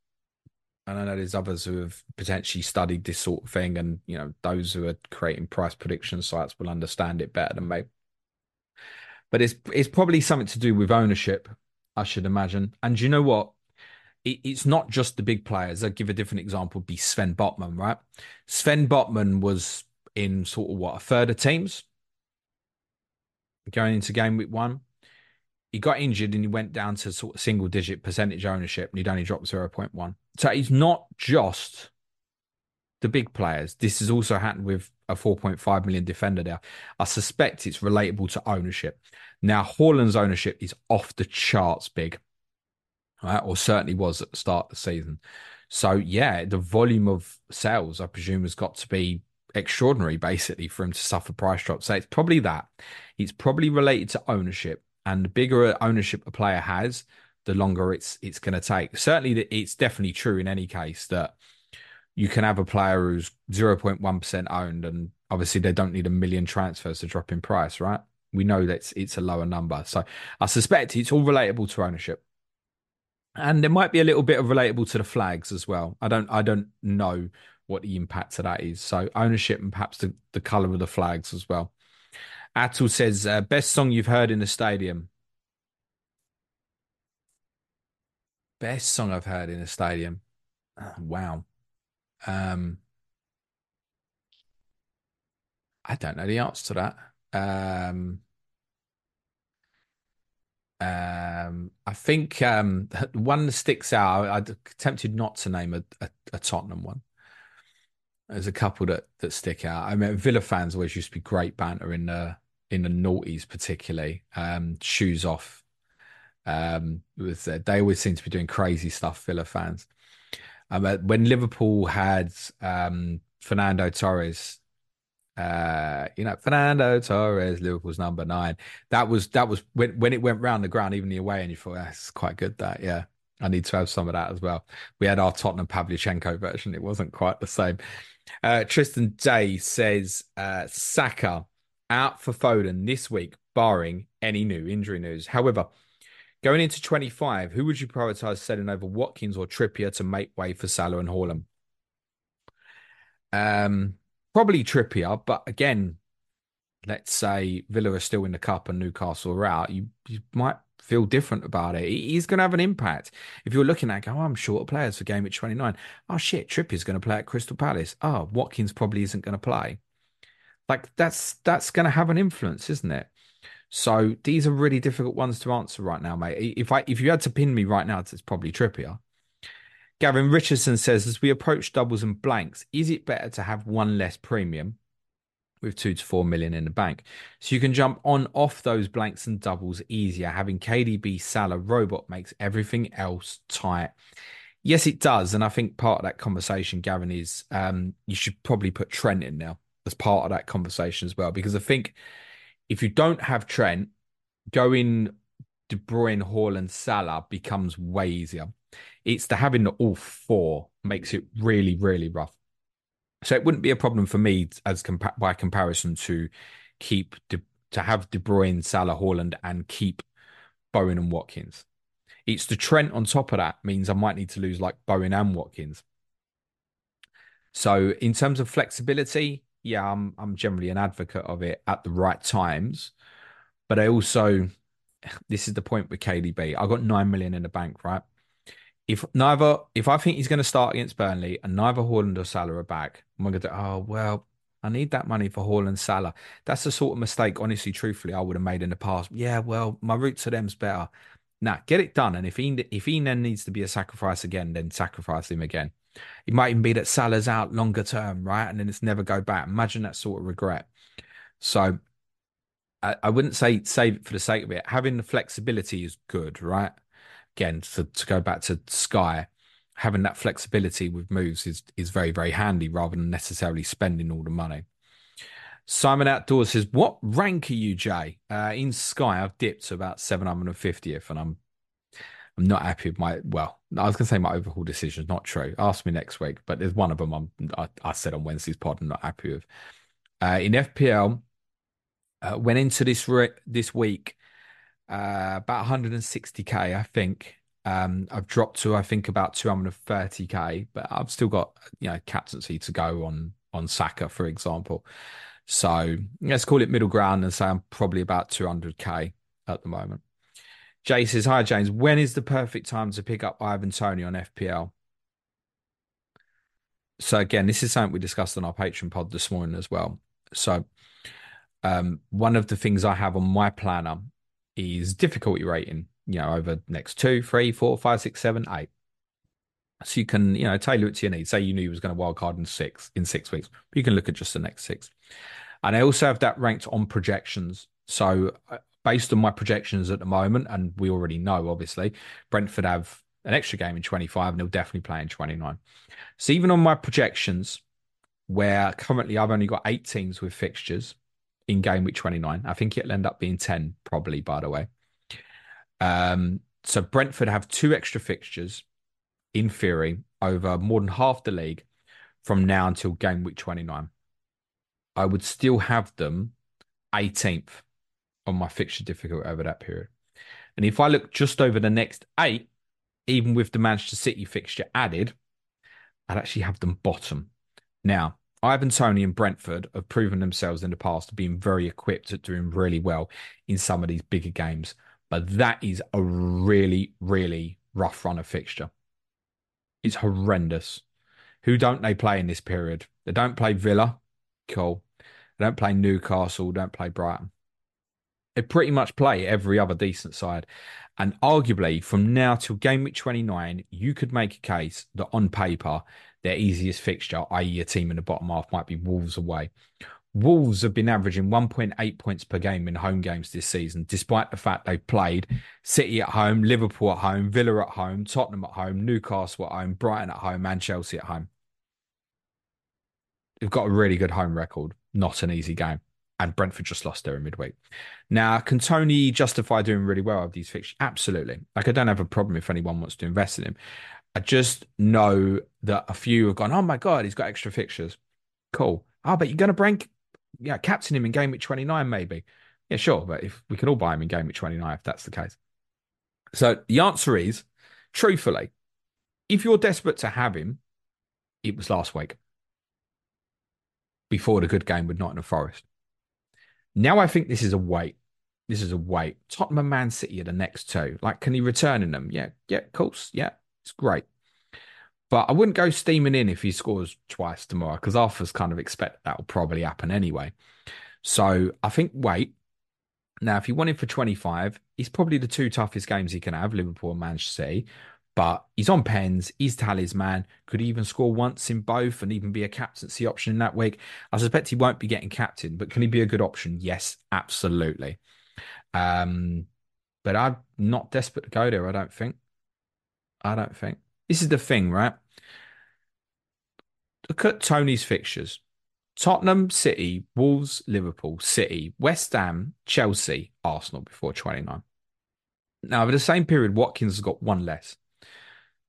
and I know there's others who have potentially studied this sort of thing, and you know those who are creating price prediction sites will understand it better than me. But it's it's probably something to do with ownership, I should imagine. And you know what? it, it's not just the big players. I'll give a different example, be Sven Botman, right? Sven Botman was in sort of what, a third of teams going into game week one. He got injured and he went down to sort of single digit percentage ownership and he'd only dropped 0.1. So he's not just the big players. This has also happened with a 4.5 million defender there. I suspect it's relatable to ownership. Now, Haaland's ownership is off the charts big right? Or certainly was at the start of the season. So yeah, the volume of sales, I presume, has got to be extraordinary, basically, for him to suffer price drops. So it's probably that. It's probably related to ownership, and the bigger ownership a player has, the longer it's it's going to take. Certainly, it's definitely true in any case that you can have a player who's zero point one percent owned, and obviously they don't need a million transfers to drop in price, right? We know that it's, a lower number, so I suspect it's all relatable to ownership and there might be a little bit of relatable to the flags as well. I don't I don't know what the impact of that is. So ownership and perhaps the, the color of the flags as well. Atul says uh, best song you've heard in the stadium. Best song I've heard in the stadium. Oh, wow. Um, I don't know the answer to that. Um, um, I think um, one that sticks out. I, I tempted not to name a, a, a, Tottenham one. There's a couple that that stick out. I mean, Villa fans always used to be great banter in the in the noughties, particularly. Um, shoes off. Um, with uh, they always seem to be doing crazy stuff. Villa fans. Um, uh, when Liverpool had um, Fernando Torres uh, you know, Fernando Torres, Liverpool's number nine. That was that was when when it went round the ground, even the away, and you thought that's quite good. That yeah, I need to have some of that as well. We had our Tottenham Pavlyuchenko version. It wasn't quite the same. Uh, Tristan Day says uh, Saka out for Foden this week, barring any new injury news. However, Going into 25, who would you prioritize selling over Watkins or Trippier to make way for Salah and Haaland? Um, probably Trippier, but again, let's say Villa are still in the cup and Newcastle are out, you, you might feel different about it. He's going to have an impact. If you're looking at, go, oh, I'm short of players for game at 29. Oh, shit, Trippier's going to play at Crystal Palace. Oh, Watkins probably isn't going to play. Like that's that's going to have an influence, isn't it? So these are really difficult ones to answer right now, mate. If I if you had to pin me right now, it's probably Trippier. Gavin Richardson says, as we approach doubles and blanks, is it better to have one less premium with two to four million in the bank? So you can jump on off those blanks and doubles easier. Having KDB Salah robot makes everything else tight. Yes, it does. And I think part of that conversation, Gavin, is um, you should probably put Trent in now as part of that conversation as well. Because I think if you don't have Trent, going De Bruyne, Hall, and Salah becomes way easier. It's the having all four makes it really, really rough. So it wouldn't be a problem for me as compa- by comparison to keep De- to have De Bruyne, Salah, Haaland, and keep Bowen and Watkins. It's the Trent on top of that means I might need to lose like Bowen and Watkins. So in terms of flexibility, yeah, I'm I'm generally an advocate of it at the right times, but I also this is the point with KDB. I got nine million in the bank, right? If neither, if I think he's going to start against Burnley and neither Haaland or Salah are back, I'm going to oh well, I need that money for Haaland Salah. That's the sort of mistake, honestly, truthfully, I would have made in the past. Yeah, well, my route to them's better. Now, get it done. And if he if he then needs to be a sacrifice again, then sacrifice him again. It might even be that Salah's out longer term, right? And then it's never go back. Imagine that sort of regret. So I, I wouldn't say save it for the sake of it. Having the flexibility is good, right? Again, to, to go back to Sky, having that flexibility with moves is is very, very handy rather than necessarily spending all the money. Simon Outdoors says, What rank are you, Jay? Uh, in Sky, I've dipped to about 750th, and I'm I'm not happy with my well. I was going to say my overhaul decision is not true. Ask me next week, but there's one of them I'm, I, I said on Wednesday's pod I'm not happy with. Uh, in FPL, uh, went into this re- this week uh, about 160k, I think. Um, I've dropped to I think about 230k, but I've still got you know captaincy to go on on Saka, for example. So let's call it middle ground and say I'm probably about 200k at the moment. Jay says, Hi, James. When is the perfect time to pick up Ivan Toney on FPL? So, again, this is something we discussed on our Patreon pod this morning as well. So, um, one of the things I have on my planner is difficulty rating, you know, over next two, three, four, five, six, seven, eight. So you can, you know, tailor it to your needs. Say you knew you was going to wild card in six in six weeks, you can look at just the next six. And I also have that ranked on projections. So uh, based on my projections at the moment, and we already know, obviously, Brentford have an extra game in 25 and they'll definitely play in 29. So even on my projections, where currently I've only got eight teams with fixtures in game week 29, I think it'll end up being 10, probably, by the way. Um, so Brentford have two extra fixtures in theory over more than half the league from now until game week 29. I would still have them 18th on my fixture difficulty over that period. And if I look just over the next eight, even with the Manchester City fixture added, I'd actually have them bottom. Now, Ivan Toney and Brentford have proven themselves in the past to being very equipped at doing really well in some of these bigger games. But that is a really, really rough run of fixture. It's horrendous. Who don't they play in this period? They don't play Villa. Cool. They don't play Newcastle. Don't play Brighton they pretty much play every other decent side. And arguably, from now till game week 29, you could make a case that on paper, their easiest fixture, i.e., a team in the bottom half, might be Wolves away. Wolves have been averaging 1.8 points per game in home games this season, despite the fact they've played City at home, Liverpool at home, Villa at home, Tottenham at home, Newcastle at home, Brighton at home, and Chelsea at home. They've got a really good home record, not an easy game and Brentford just lost there in midweek. Now, can Toney justify doing really well of these fixtures? Absolutely. Like, I don't have a problem if anyone wants to invest in him. I just know that a few have gone, oh my God, he's got extra fixtures. Cool. Oh, but you're going to bring, yeah, captain him in game week 29, maybe. Yeah, sure. But if we can all buy him in game week 29, if that's the case. So the answer is, truthfully, if you're desperate to have him, it was last week before the good game with Nottingham Forest. Now I think this is a wait. This is a wait. Tottenham Man City are the next two. Like, can he return in them? Yeah, yeah, of course. Yeah, it's great. But I wouldn't go steaming in if he scores twice tomorrow because Arthur's kind of expect that will probably happen anyway. So I think wait. Now, if you want him for 25, he's probably the two toughest games he can have, Liverpool and Manchester City. But he's on pens, he's talisman, could even score once in both and even be a captaincy option in that week. I suspect he won't be getting captain, but can he be a good option? Yes, absolutely. Um, but I'm not desperate to go there, I don't think. I don't think. This is the thing, right? Look at Toney's fixtures. Tottenham, City, Wolves, Liverpool, City, West Ham, Chelsea, Arsenal before 29. Now, over the same period, Watkins has got one less.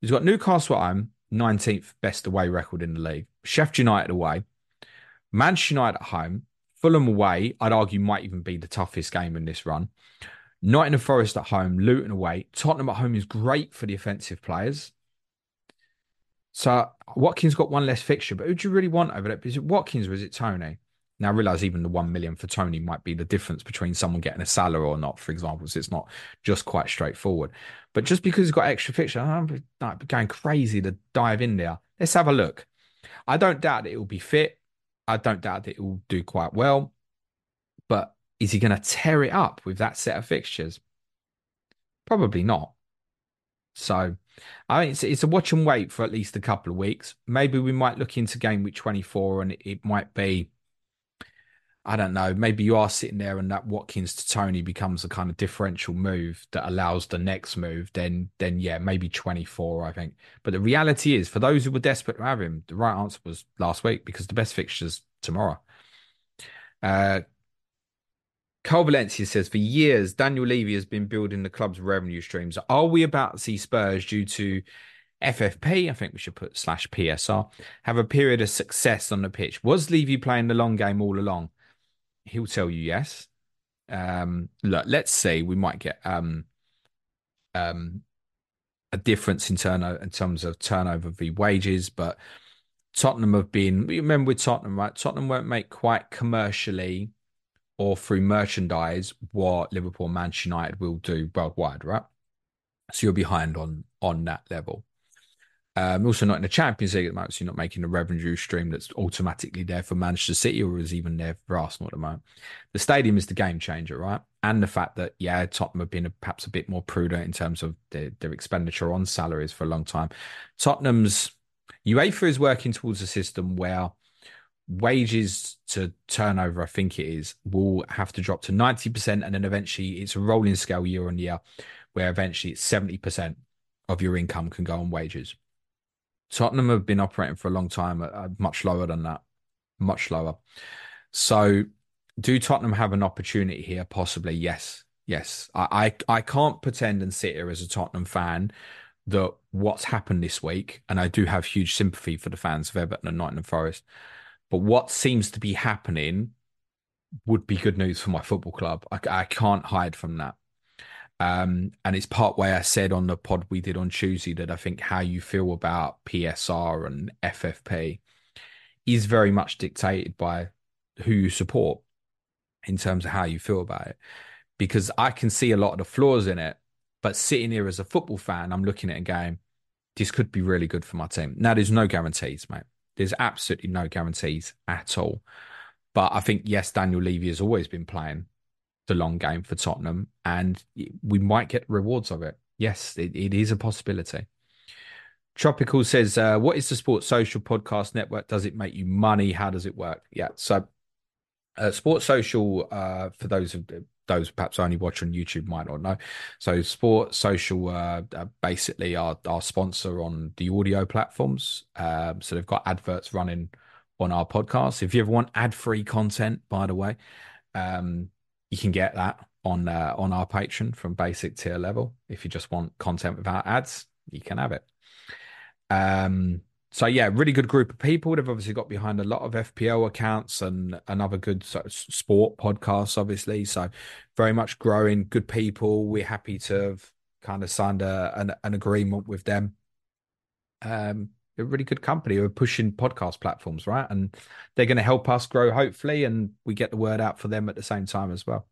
He's got Newcastle at home, 19th best away record in the league. Sheffield United away, Manchester United at home, Fulham away, I'd argue might even be the toughest game in this run. Nottingham Forest at home, Luton away. Tottenham at home is great for the offensive players. So Watkins got one less fixture, but who do you really want over there? Is it Watkins or is it Toney? Now I realise even the one million for Toney might be the difference between someone getting a Salah or not, for example. So it's not just quite straightforward. But just because he's got extra fixture, I'm going crazy to dive in there. Let's have a look. I don't doubt that it will be fit. I don't doubt that it will do quite well. But is he going to tear it up with that set of fixtures? Probably not. So I mean, it's, it's a watch and wait for at least a couple of weeks. Maybe we might look into game week 24 and it, it might be I don't know, maybe you are sitting there and that Watkins to Toney becomes a kind of differential move that allows the next move, then then yeah, maybe 24, I think. But the reality is, for those who were desperate to have him, the right answer was last week because the best fixtures tomorrow. Uh Carl Valencia says, for years, Daniel Levy has been building the club's revenue streams. Are we about to see Spurs due to FFP, I think we should put slash PSR, have a period of success on the pitch? Was Levy playing the long game all along? He'll tell you yes. Um, look, let's say We might get um, um, a difference in turnover in terms of turnover v wages, but Tottenham have been. Remember with Tottenham, right? Tottenham won't make quite commercially or through merchandise what Liverpool, Manchester United will do worldwide, right? So you're behind on on that level. Um, also not in the Champions League at the moment, so you're not making a revenue stream that's automatically there for Manchester City or is even there for Arsenal at the moment. The stadium is the game changer, right? And the fact that, yeah, Tottenham have been perhaps a bit more prudent in terms of their, their expenditure on salaries for a long time. Tottenham's UEFA is working towards a system where wages to turnover, I think it is, will have to drop to 90%. And then eventually it's a rolling scale year on year where eventually it's 70% of your income can go on wages. Tottenham have been operating for a long time at, at much lower than that, much lower. So, do Tottenham have an opportunity here? Possibly, yes, yes. I, I, I can't pretend and sit here as a Tottenham fan that what's happened this week, and I do have huge sympathy for the fans of Everton and Nottingham Forest, but what seems to be happening would be good news for my football club. I, I can't hide from that. Um, and it's part way I said on the pod we did on Tuesday that I think how you feel about PSR and FFP is very much dictated by who you support in terms of how you feel about it. Because I can see a lot of the flaws in it, but sitting here as a football fan, I'm looking at a game. This could be really good for my team. Now, there's no guarantees, mate. There's absolutely no guarantees at all. But I think yes, Daniel Levy has always been playing the long game for Tottenham, and we might get rewards of it. Yes, it, it is a possibility. Tropical says, uh, "What is the Sports Social Podcast Network? Does it make you money? How does it work?" Yeah, so uh, Sports Social, uh, for those of those perhaps only watch on YouTube might not know. So Sport Social uh, uh, basically our our sponsor on the audio platforms. Um, so they've got adverts running on our podcast. If you ever want ad free content, by the way, um, you can get that on uh, on our Patreon from basic tier level. If you just want content without ads, you can have it. Um, so yeah, really good group of people. They've obviously got behind a lot of FPL accounts and another good sort of sport podcasts, obviously. So very much growing, good people. We're happy to have kind of signed a, an, an agreement with them. Um, a really good company who are pushing podcast platforms, right? And they're going to help us grow, hopefully, and we get the word out for them at the same time as well.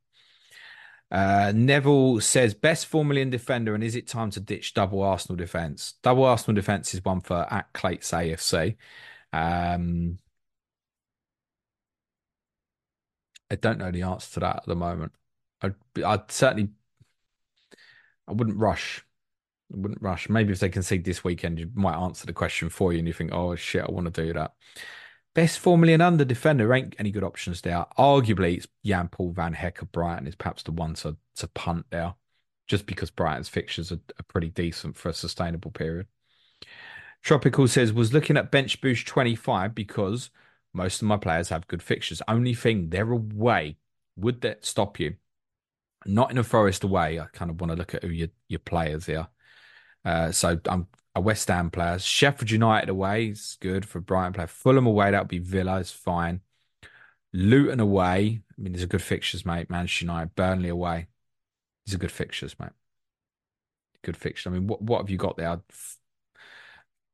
Uh, Neville says best four million defender, and is it time to ditch double Arsenal defense? Double Arsenal defense is one for at Clayts AFC. Um, I don't know the answer to that at the moment. I'd, I'd certainly, I wouldn't rush. Wouldn't rush. Maybe if they concede this weekend, you might answer the question for you, and you think, "Oh shit, I want to do that." Best four million under defender ain't any good options there. Arguably, it's Jan Paul Van Hecke of Brighton is perhaps the one to to punt there, just because Brighton's fixtures are, are pretty decent for a sustainable period. Tropical says was looking at bench boost twenty five because most of my players have good fixtures. Only thing they're away. Would that stop you? Not in a Forest away. I kind of want to look at who your your players here. Uh, so I'm a West Ham player. Sheffield United away is good for Brighton player. Fulham away, that would be Villa, is fine. Luton away, I mean, these are good fixtures, mate. Manchester United, Burnley away. These are good fixtures, mate. Good fixtures. I mean, what, what have you got there?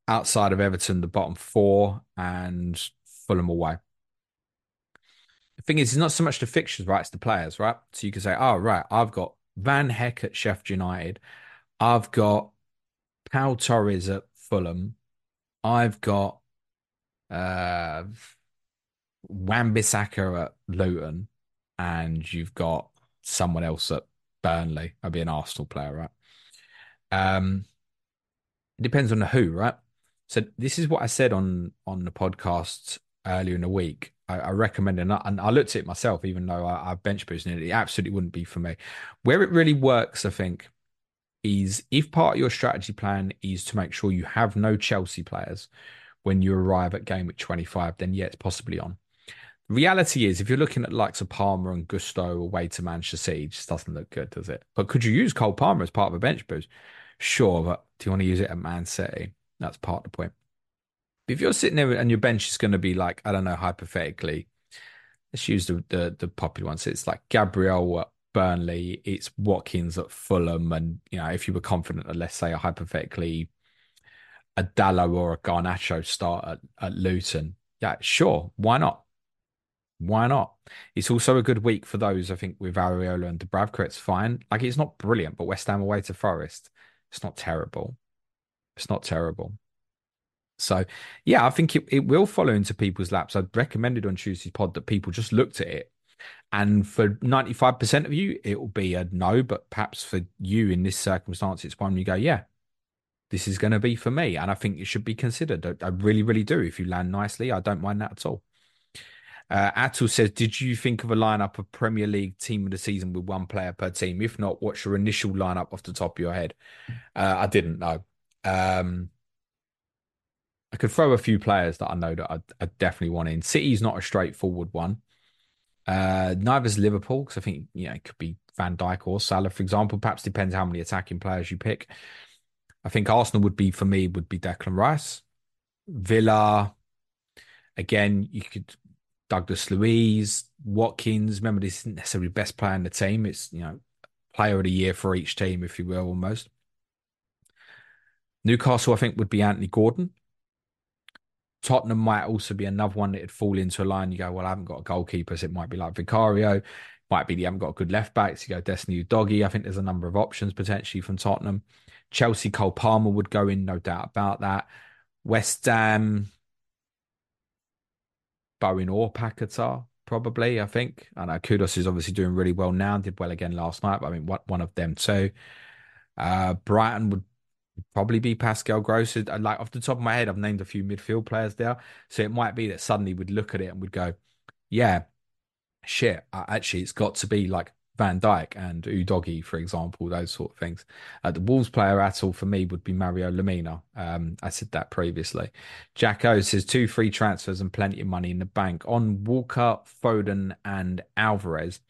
Outside of Everton, the bottom four and Fulham away. The thing is, it's not so much the fixtures, right? It's the players, right? So you can say, oh, right, I've got Van Hecke at Sheffield United. I've got Pau Torres at Fulham. I've got uh, at Luton, and you've got someone else at Burnley. I'd be an Arsenal player, right? Um, it depends on the who, right? So this is what I said on on the podcast earlier in the week. I, I recommend it, and I, looked at it myself, even though I, I bench boosted it. It absolutely wouldn't be for me. Where it really works, I think, is if part of your strategy plan is to make sure you have no Chelsea players when you arrive at game week 25, then yeah, it's possibly on. Reality is, if you're looking at likes of Palmer and Gusto away to Manchester City, it just doesn't look good, does it? But could you use Cole Palmer as part of a bench boost? Sure, but do you want to use it at Man City? That's part of the point. If you're sitting there and your bench is going to be like, I don't know, hypothetically, let's use the the, the popular ones. It's like Gabriel Burnley, it's Watkins at Fulham, and you know if you were confident that let's say a hypothetically a Dalot or a Garnacho start at, at Luton, yeah, sure, why not? Why not? It's also a good week for those I think with Areola and Dubravka. It's fine. Like it's not brilliant, but West Ham away to Forest, it's not terrible. It's not terrible. So yeah, I think it, it will follow into people's laps. I'd recommended on Tuesday's pod that people just looked at it and for 95% of you, it will be a no. But perhaps for you in this circumstance, it's one you go, yeah, this is going to be for me. And I think it should be considered. I, really, really do. If you land nicely, I don't mind that at all. Uh, Atul says, Did you think of a lineup of Premier League team of the season with one player per team? If not, what's your initial lineup off the top of your head? Uh, I didn't know. Um, I could throw a few players that I know that I, I definitely want in. City's not a straightforward one. Uh, neither is Liverpool because I think you know it could be Van Dijk or Salah, for example. Perhaps depends how many attacking players you pick. I think Arsenal would be for me would be Declan Rice, Villa. Again, you could Douglas Luiz, Watkins. Remember, this isn't necessarily best player in the team. It's you know player of the year for each team, if you will, almost. Newcastle, I think, would be Anthony Gordon. Tottenham might also be another one that'd fall into a line. You go, well, I haven't got a goalkeeper, so it might be like Vicario. Might be you haven't got a good left backs. You go Destiny Udogie. I think there's a number of options potentially from Tottenham. Chelsea Cole Palmer would go in, no doubt about that. West Ham, Bowen or Paquetá, probably. I think. I know Kudus is obviously doing really well now. Did well again last night. But I mean, what one of them too. Uh, Brighton would probably be Pascal Gross. Like off the top of my head, I've named a few midfield players there, so it might be that suddenly we'd look at it and we'd go, "Yeah, shit, actually, it's got to be like Van Dijk and Udogie, for example, those sort of things." Uh, the Wolves player at all for me would be Mario Lemina. Um, I said that previously. Jack O says two free transfers and plenty of money in the bank on Walker, Foden, and Alvarez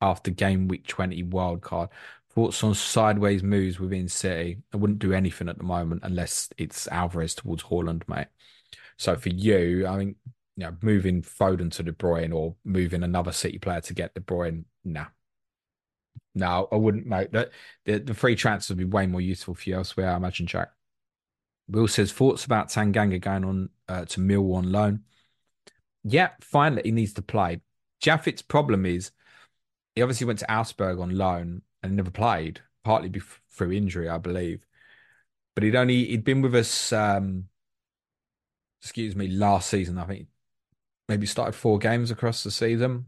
after game week 20 wild card. Thoughts on sideways moves within City? I wouldn't do anything at the moment unless it's Alvarez towards Haaland, mate. So for you, I mean, you know, moving Foden to De Bruyne or moving another City player to get De Bruyne, nah, No, I wouldn't, mate. The, the, the free transfer would be way more useful for you elsewhere, I imagine, Jack. Will says thoughts about Tanganga going on uh, to Millwall on loan. Yeah, finally, he needs to play. Japhet's problem is he obviously went to Augsburg on loan and never played, partly through injury, I believe. But he'd only he'd been with us, um, excuse me, last season. I think maybe started four games across the season.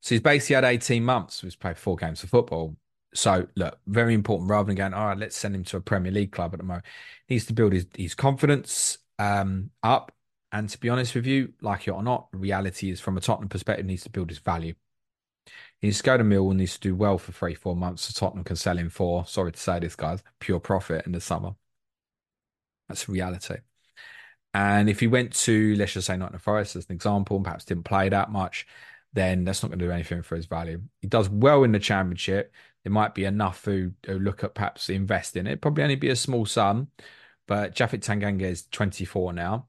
So he's basically had 18 months. He's played four games of football. So look, very important. Rather than going, all right, let's send him to a Premier League club at the moment, he needs to build his, his confidence um, up. And to be honest with you, like it or not, reality is from a Tottenham perspective, needs to build his value. He needs to go to Millwall, needs to do well for three, four months. So Tottenham can sell him for, sorry to say this, guys, pure profit in the summer. That's reality. And if he went to, let's just say, Nottingham Forest as an example, and perhaps didn't play that much, then that's not going to do anything for his value. He does well in the championship. There might be enough who, look at perhaps invest in it. Probably only be a small sum, but Japhet Tanganga is 24 now.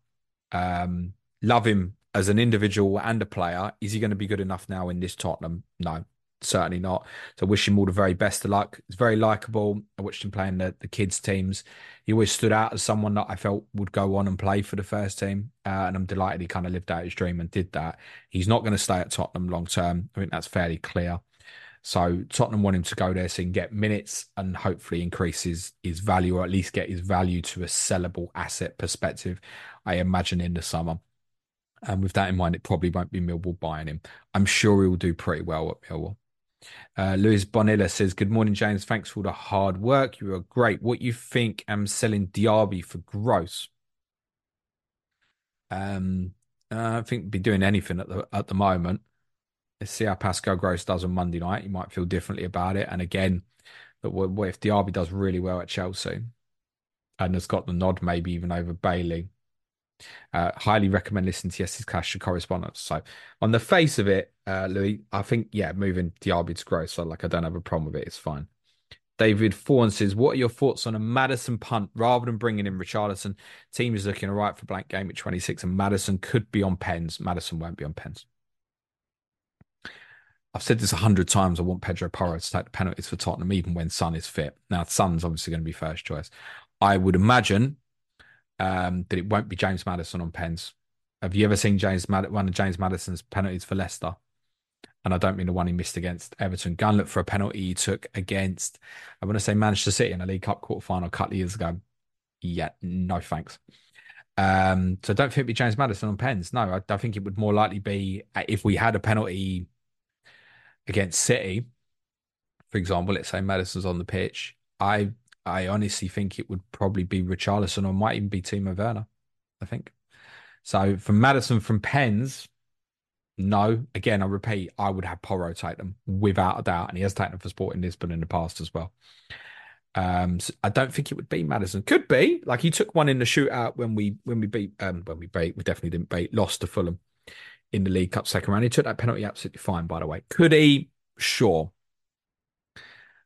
Um, love him as an individual and a player. Is he going to be good enough now in this Tottenham? No, certainly not. So wish him all the very best of luck. He's very likable. I watched him playing the, the kids' teams. He always stood out as someone that I felt would go on and play for the first team. Uh, and I'm delighted he kind of lived out his dream and did that. He's not going to stay at Tottenham long term. I think that's fairly clear. So Tottenham want him to go there so he can get minutes and hopefully increase his, his value or at least get his value to a sellable asset perspective, I imagine in the summer. And with that in mind, it probably won't be Millwall buying him. I'm sure he will do pretty well at Millwall. Uh, Luis Bonilla says, Good morning, James. Thanks for all the hard work. You are great. What you think I'm selling Diaby for Gross? Um, uh, I think be doing anything at the at the moment. Let's see how Pascal Gross does on Monday night. You might feel differently about it. And again, that what if Diaby does really well at Chelsea and has got the nod, maybe even over Bailey? Uh, highly recommend listening to Yes's Clash of Correspondents. So, on the face of it, uh, Louis, I think, yeah, moving Diaby to Gross, so like I don't have a problem with it. It's fine. David Fawn says, What are your thoughts on a Maddison punt rather than bringing in Richarlison? Team is looking all right for blank game at 26, and Maddison could be on pens. Maddison won't be on pens. I've said this a hundred times. I want Pedro Porro to take the penalties for Tottenham, even when Son is fit. Now, Son's obviously going to be first choice. I would imagine um, that it won't be James Maddison on pens. Have you ever seen James Mad- one of James Maddison's penalties for Leicester? And I don't mean the one he missed against Everton. Gun look for a penalty he took against, I want to say Manchester City in a League Cup quarter final a couple of years ago. Yeah, no thanks. Um, so don't think it'd be James Maddison on pens. No, I, I think it would more likely be uh, if we had a penalty against City, for example, let's say Maddison's on the pitch, I I honestly think it would probably be Richarlison or might even be Timo Werner. I think. So from Maddison from Pens, no. Again, I repeat, I would have Porro take them without a doubt, and he has taken them for Sporting Lisbon in the past as well. Um, so I don't think it would be Maddison. Could be like he took one in the shootout when we when we beat um when we beat we definitely didn't beat lost to Fulham in the League Cup second round. He took that penalty absolutely fine, by the way. Could he? Sure.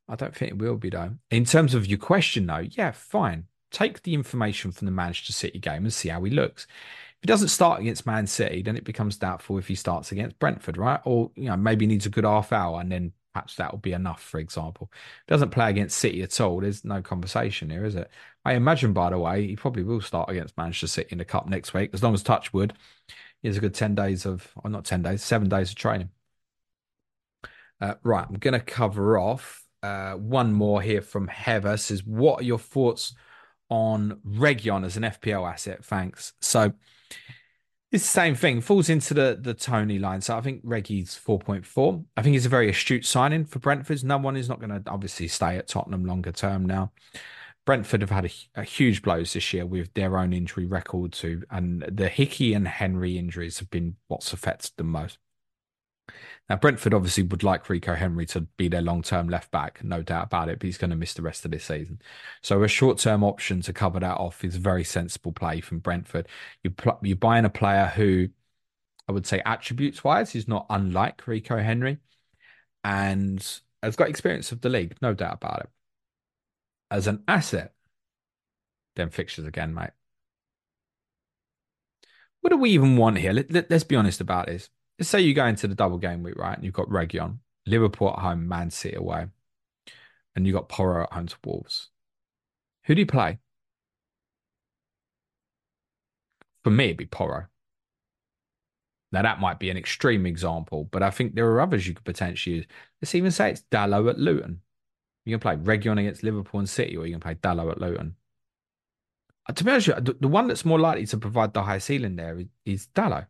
I don't think it will be, though. In terms of your question, though, yeah, fine. Take the information from the Manchester City game and see how he looks. If he doesn't start against Man City, then it becomes doubtful if he starts against Brentford, right? Or, you know, maybe needs a good half hour and then perhaps that will be enough, for example. If he doesn't play against City at all, there's no conversation here, is it? I imagine, by the way, he probably will start against Manchester City in the Cup next week, as long as Touchwood is a good 10 days of, or not 10 days, seven days of training. Uh, right, I'm going to cover off uh, one more here from Heather says, What are your thoughts on Reguilón as an FPL asset? Thanks. So it's the same thing, falls into the, the Toney line. So I think Reggie's 4.4. I think he's a very astute signing for Brentford. No one is not going to obviously stay at Tottenham longer term now. Brentford have had a, a, huge blows this year with their own injury record too, and the Hickey and Henry injuries have been what's affected them most. Now Brentford obviously would like Rico Henry to be their long-term left back, no doubt about it, but he's going to miss the rest of this season. So a short-term option to cover that off is a very sensible play from Brentford. You pl- you're buying a player who I would say attributes-wise is not unlike Rico Henry, and has got experience of the league, no doubt about it as an asset, then fixtures again, mate. What do we even want here? Let, let, us be honest about this. Let's say you go into the double game week, right? And you've got Reguilón, Liverpool at home, Man City away, and you've got Porro at home to Wolves. Who do you play? For me, it'd be Porro. Now that might be an extreme example, but I think there are others you could potentially use. Let's even say it's Dalot at Luton. You can play Reguilon against Liverpool and City, or you can play Dalot at Luton. Uh, to be honest, the, one that's more likely to provide the high ceiling there is, is Dalot.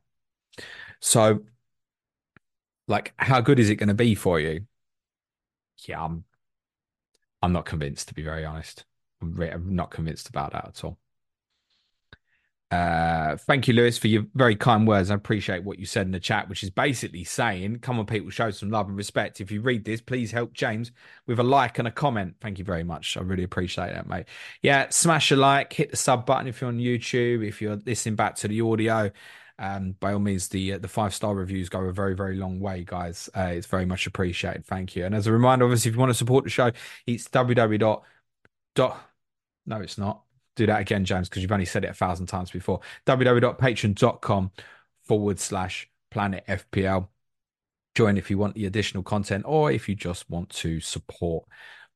So, like, how good is it going to be for you? Yeah, I'm. I'm not convinced, to be very honest. I'm, re- I'm not convinced about that at all. Uh, thank you, Lewis, for your very kind words. I appreciate what you said in the chat, which is basically saying, come on, people, show some love and respect. If you read this, please help James with a like and a comment. Thank you very much. I really appreciate that, mate. Yeah, smash a like, hit the sub button if you're on YouTube. If you're listening back to the audio, um, by all means, the uh, the five star reviews go a very very long way, guys. Uh, it's very much appreciated. Thank you. And as a reminder, obviously, if you want to support the show, it's www. Dot, no, it's not do that again, James, because you've only said it a thousand times before. www.patreon.com forward slash planet FPL. Join if you want the additional content or if you just want to support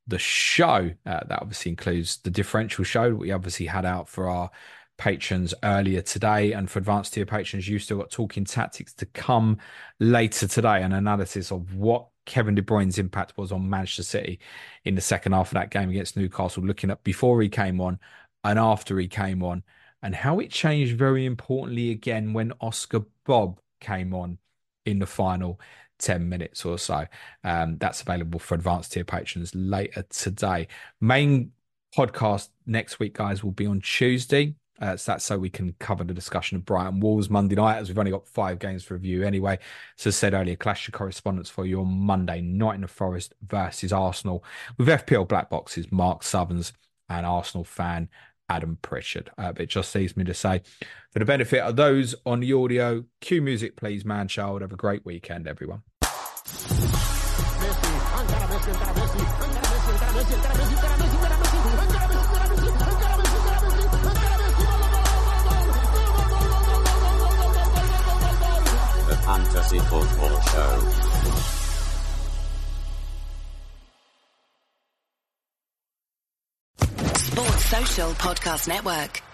the show. Uh, that obviously includes the differential show that we obviously had out for our patrons earlier today. And for advanced tier patrons, you've still got talking tactics to come later today, an analysis of what Kevin De Bruyne's impact was on Manchester City in the second half of that game against Newcastle, looking at before he came on and after he came on, and how it changed very importantly again when Oscar Bobb came on in the final 10 minutes or so. Um, that's available for advanced tier patrons later today. Main podcast next week, guys, will be on Tuesday. Uh, so that's so we can cover the discussion of Brighton Wolves Monday night, as we've only got five games for review anyway. So, as said earlier, clash of correspondents for you on Monday, Nottingham Forest versus Arsenal, with FPL Black Boxes, Mark Sutherns, and Arsenal fan Adam Pritchard. Uh, but it just leaves me to say, for the benefit of those on the audio, cue music, please, man child. Have a great weekend, everyone. Fantasy Football Show. Sports Social Podcast Network.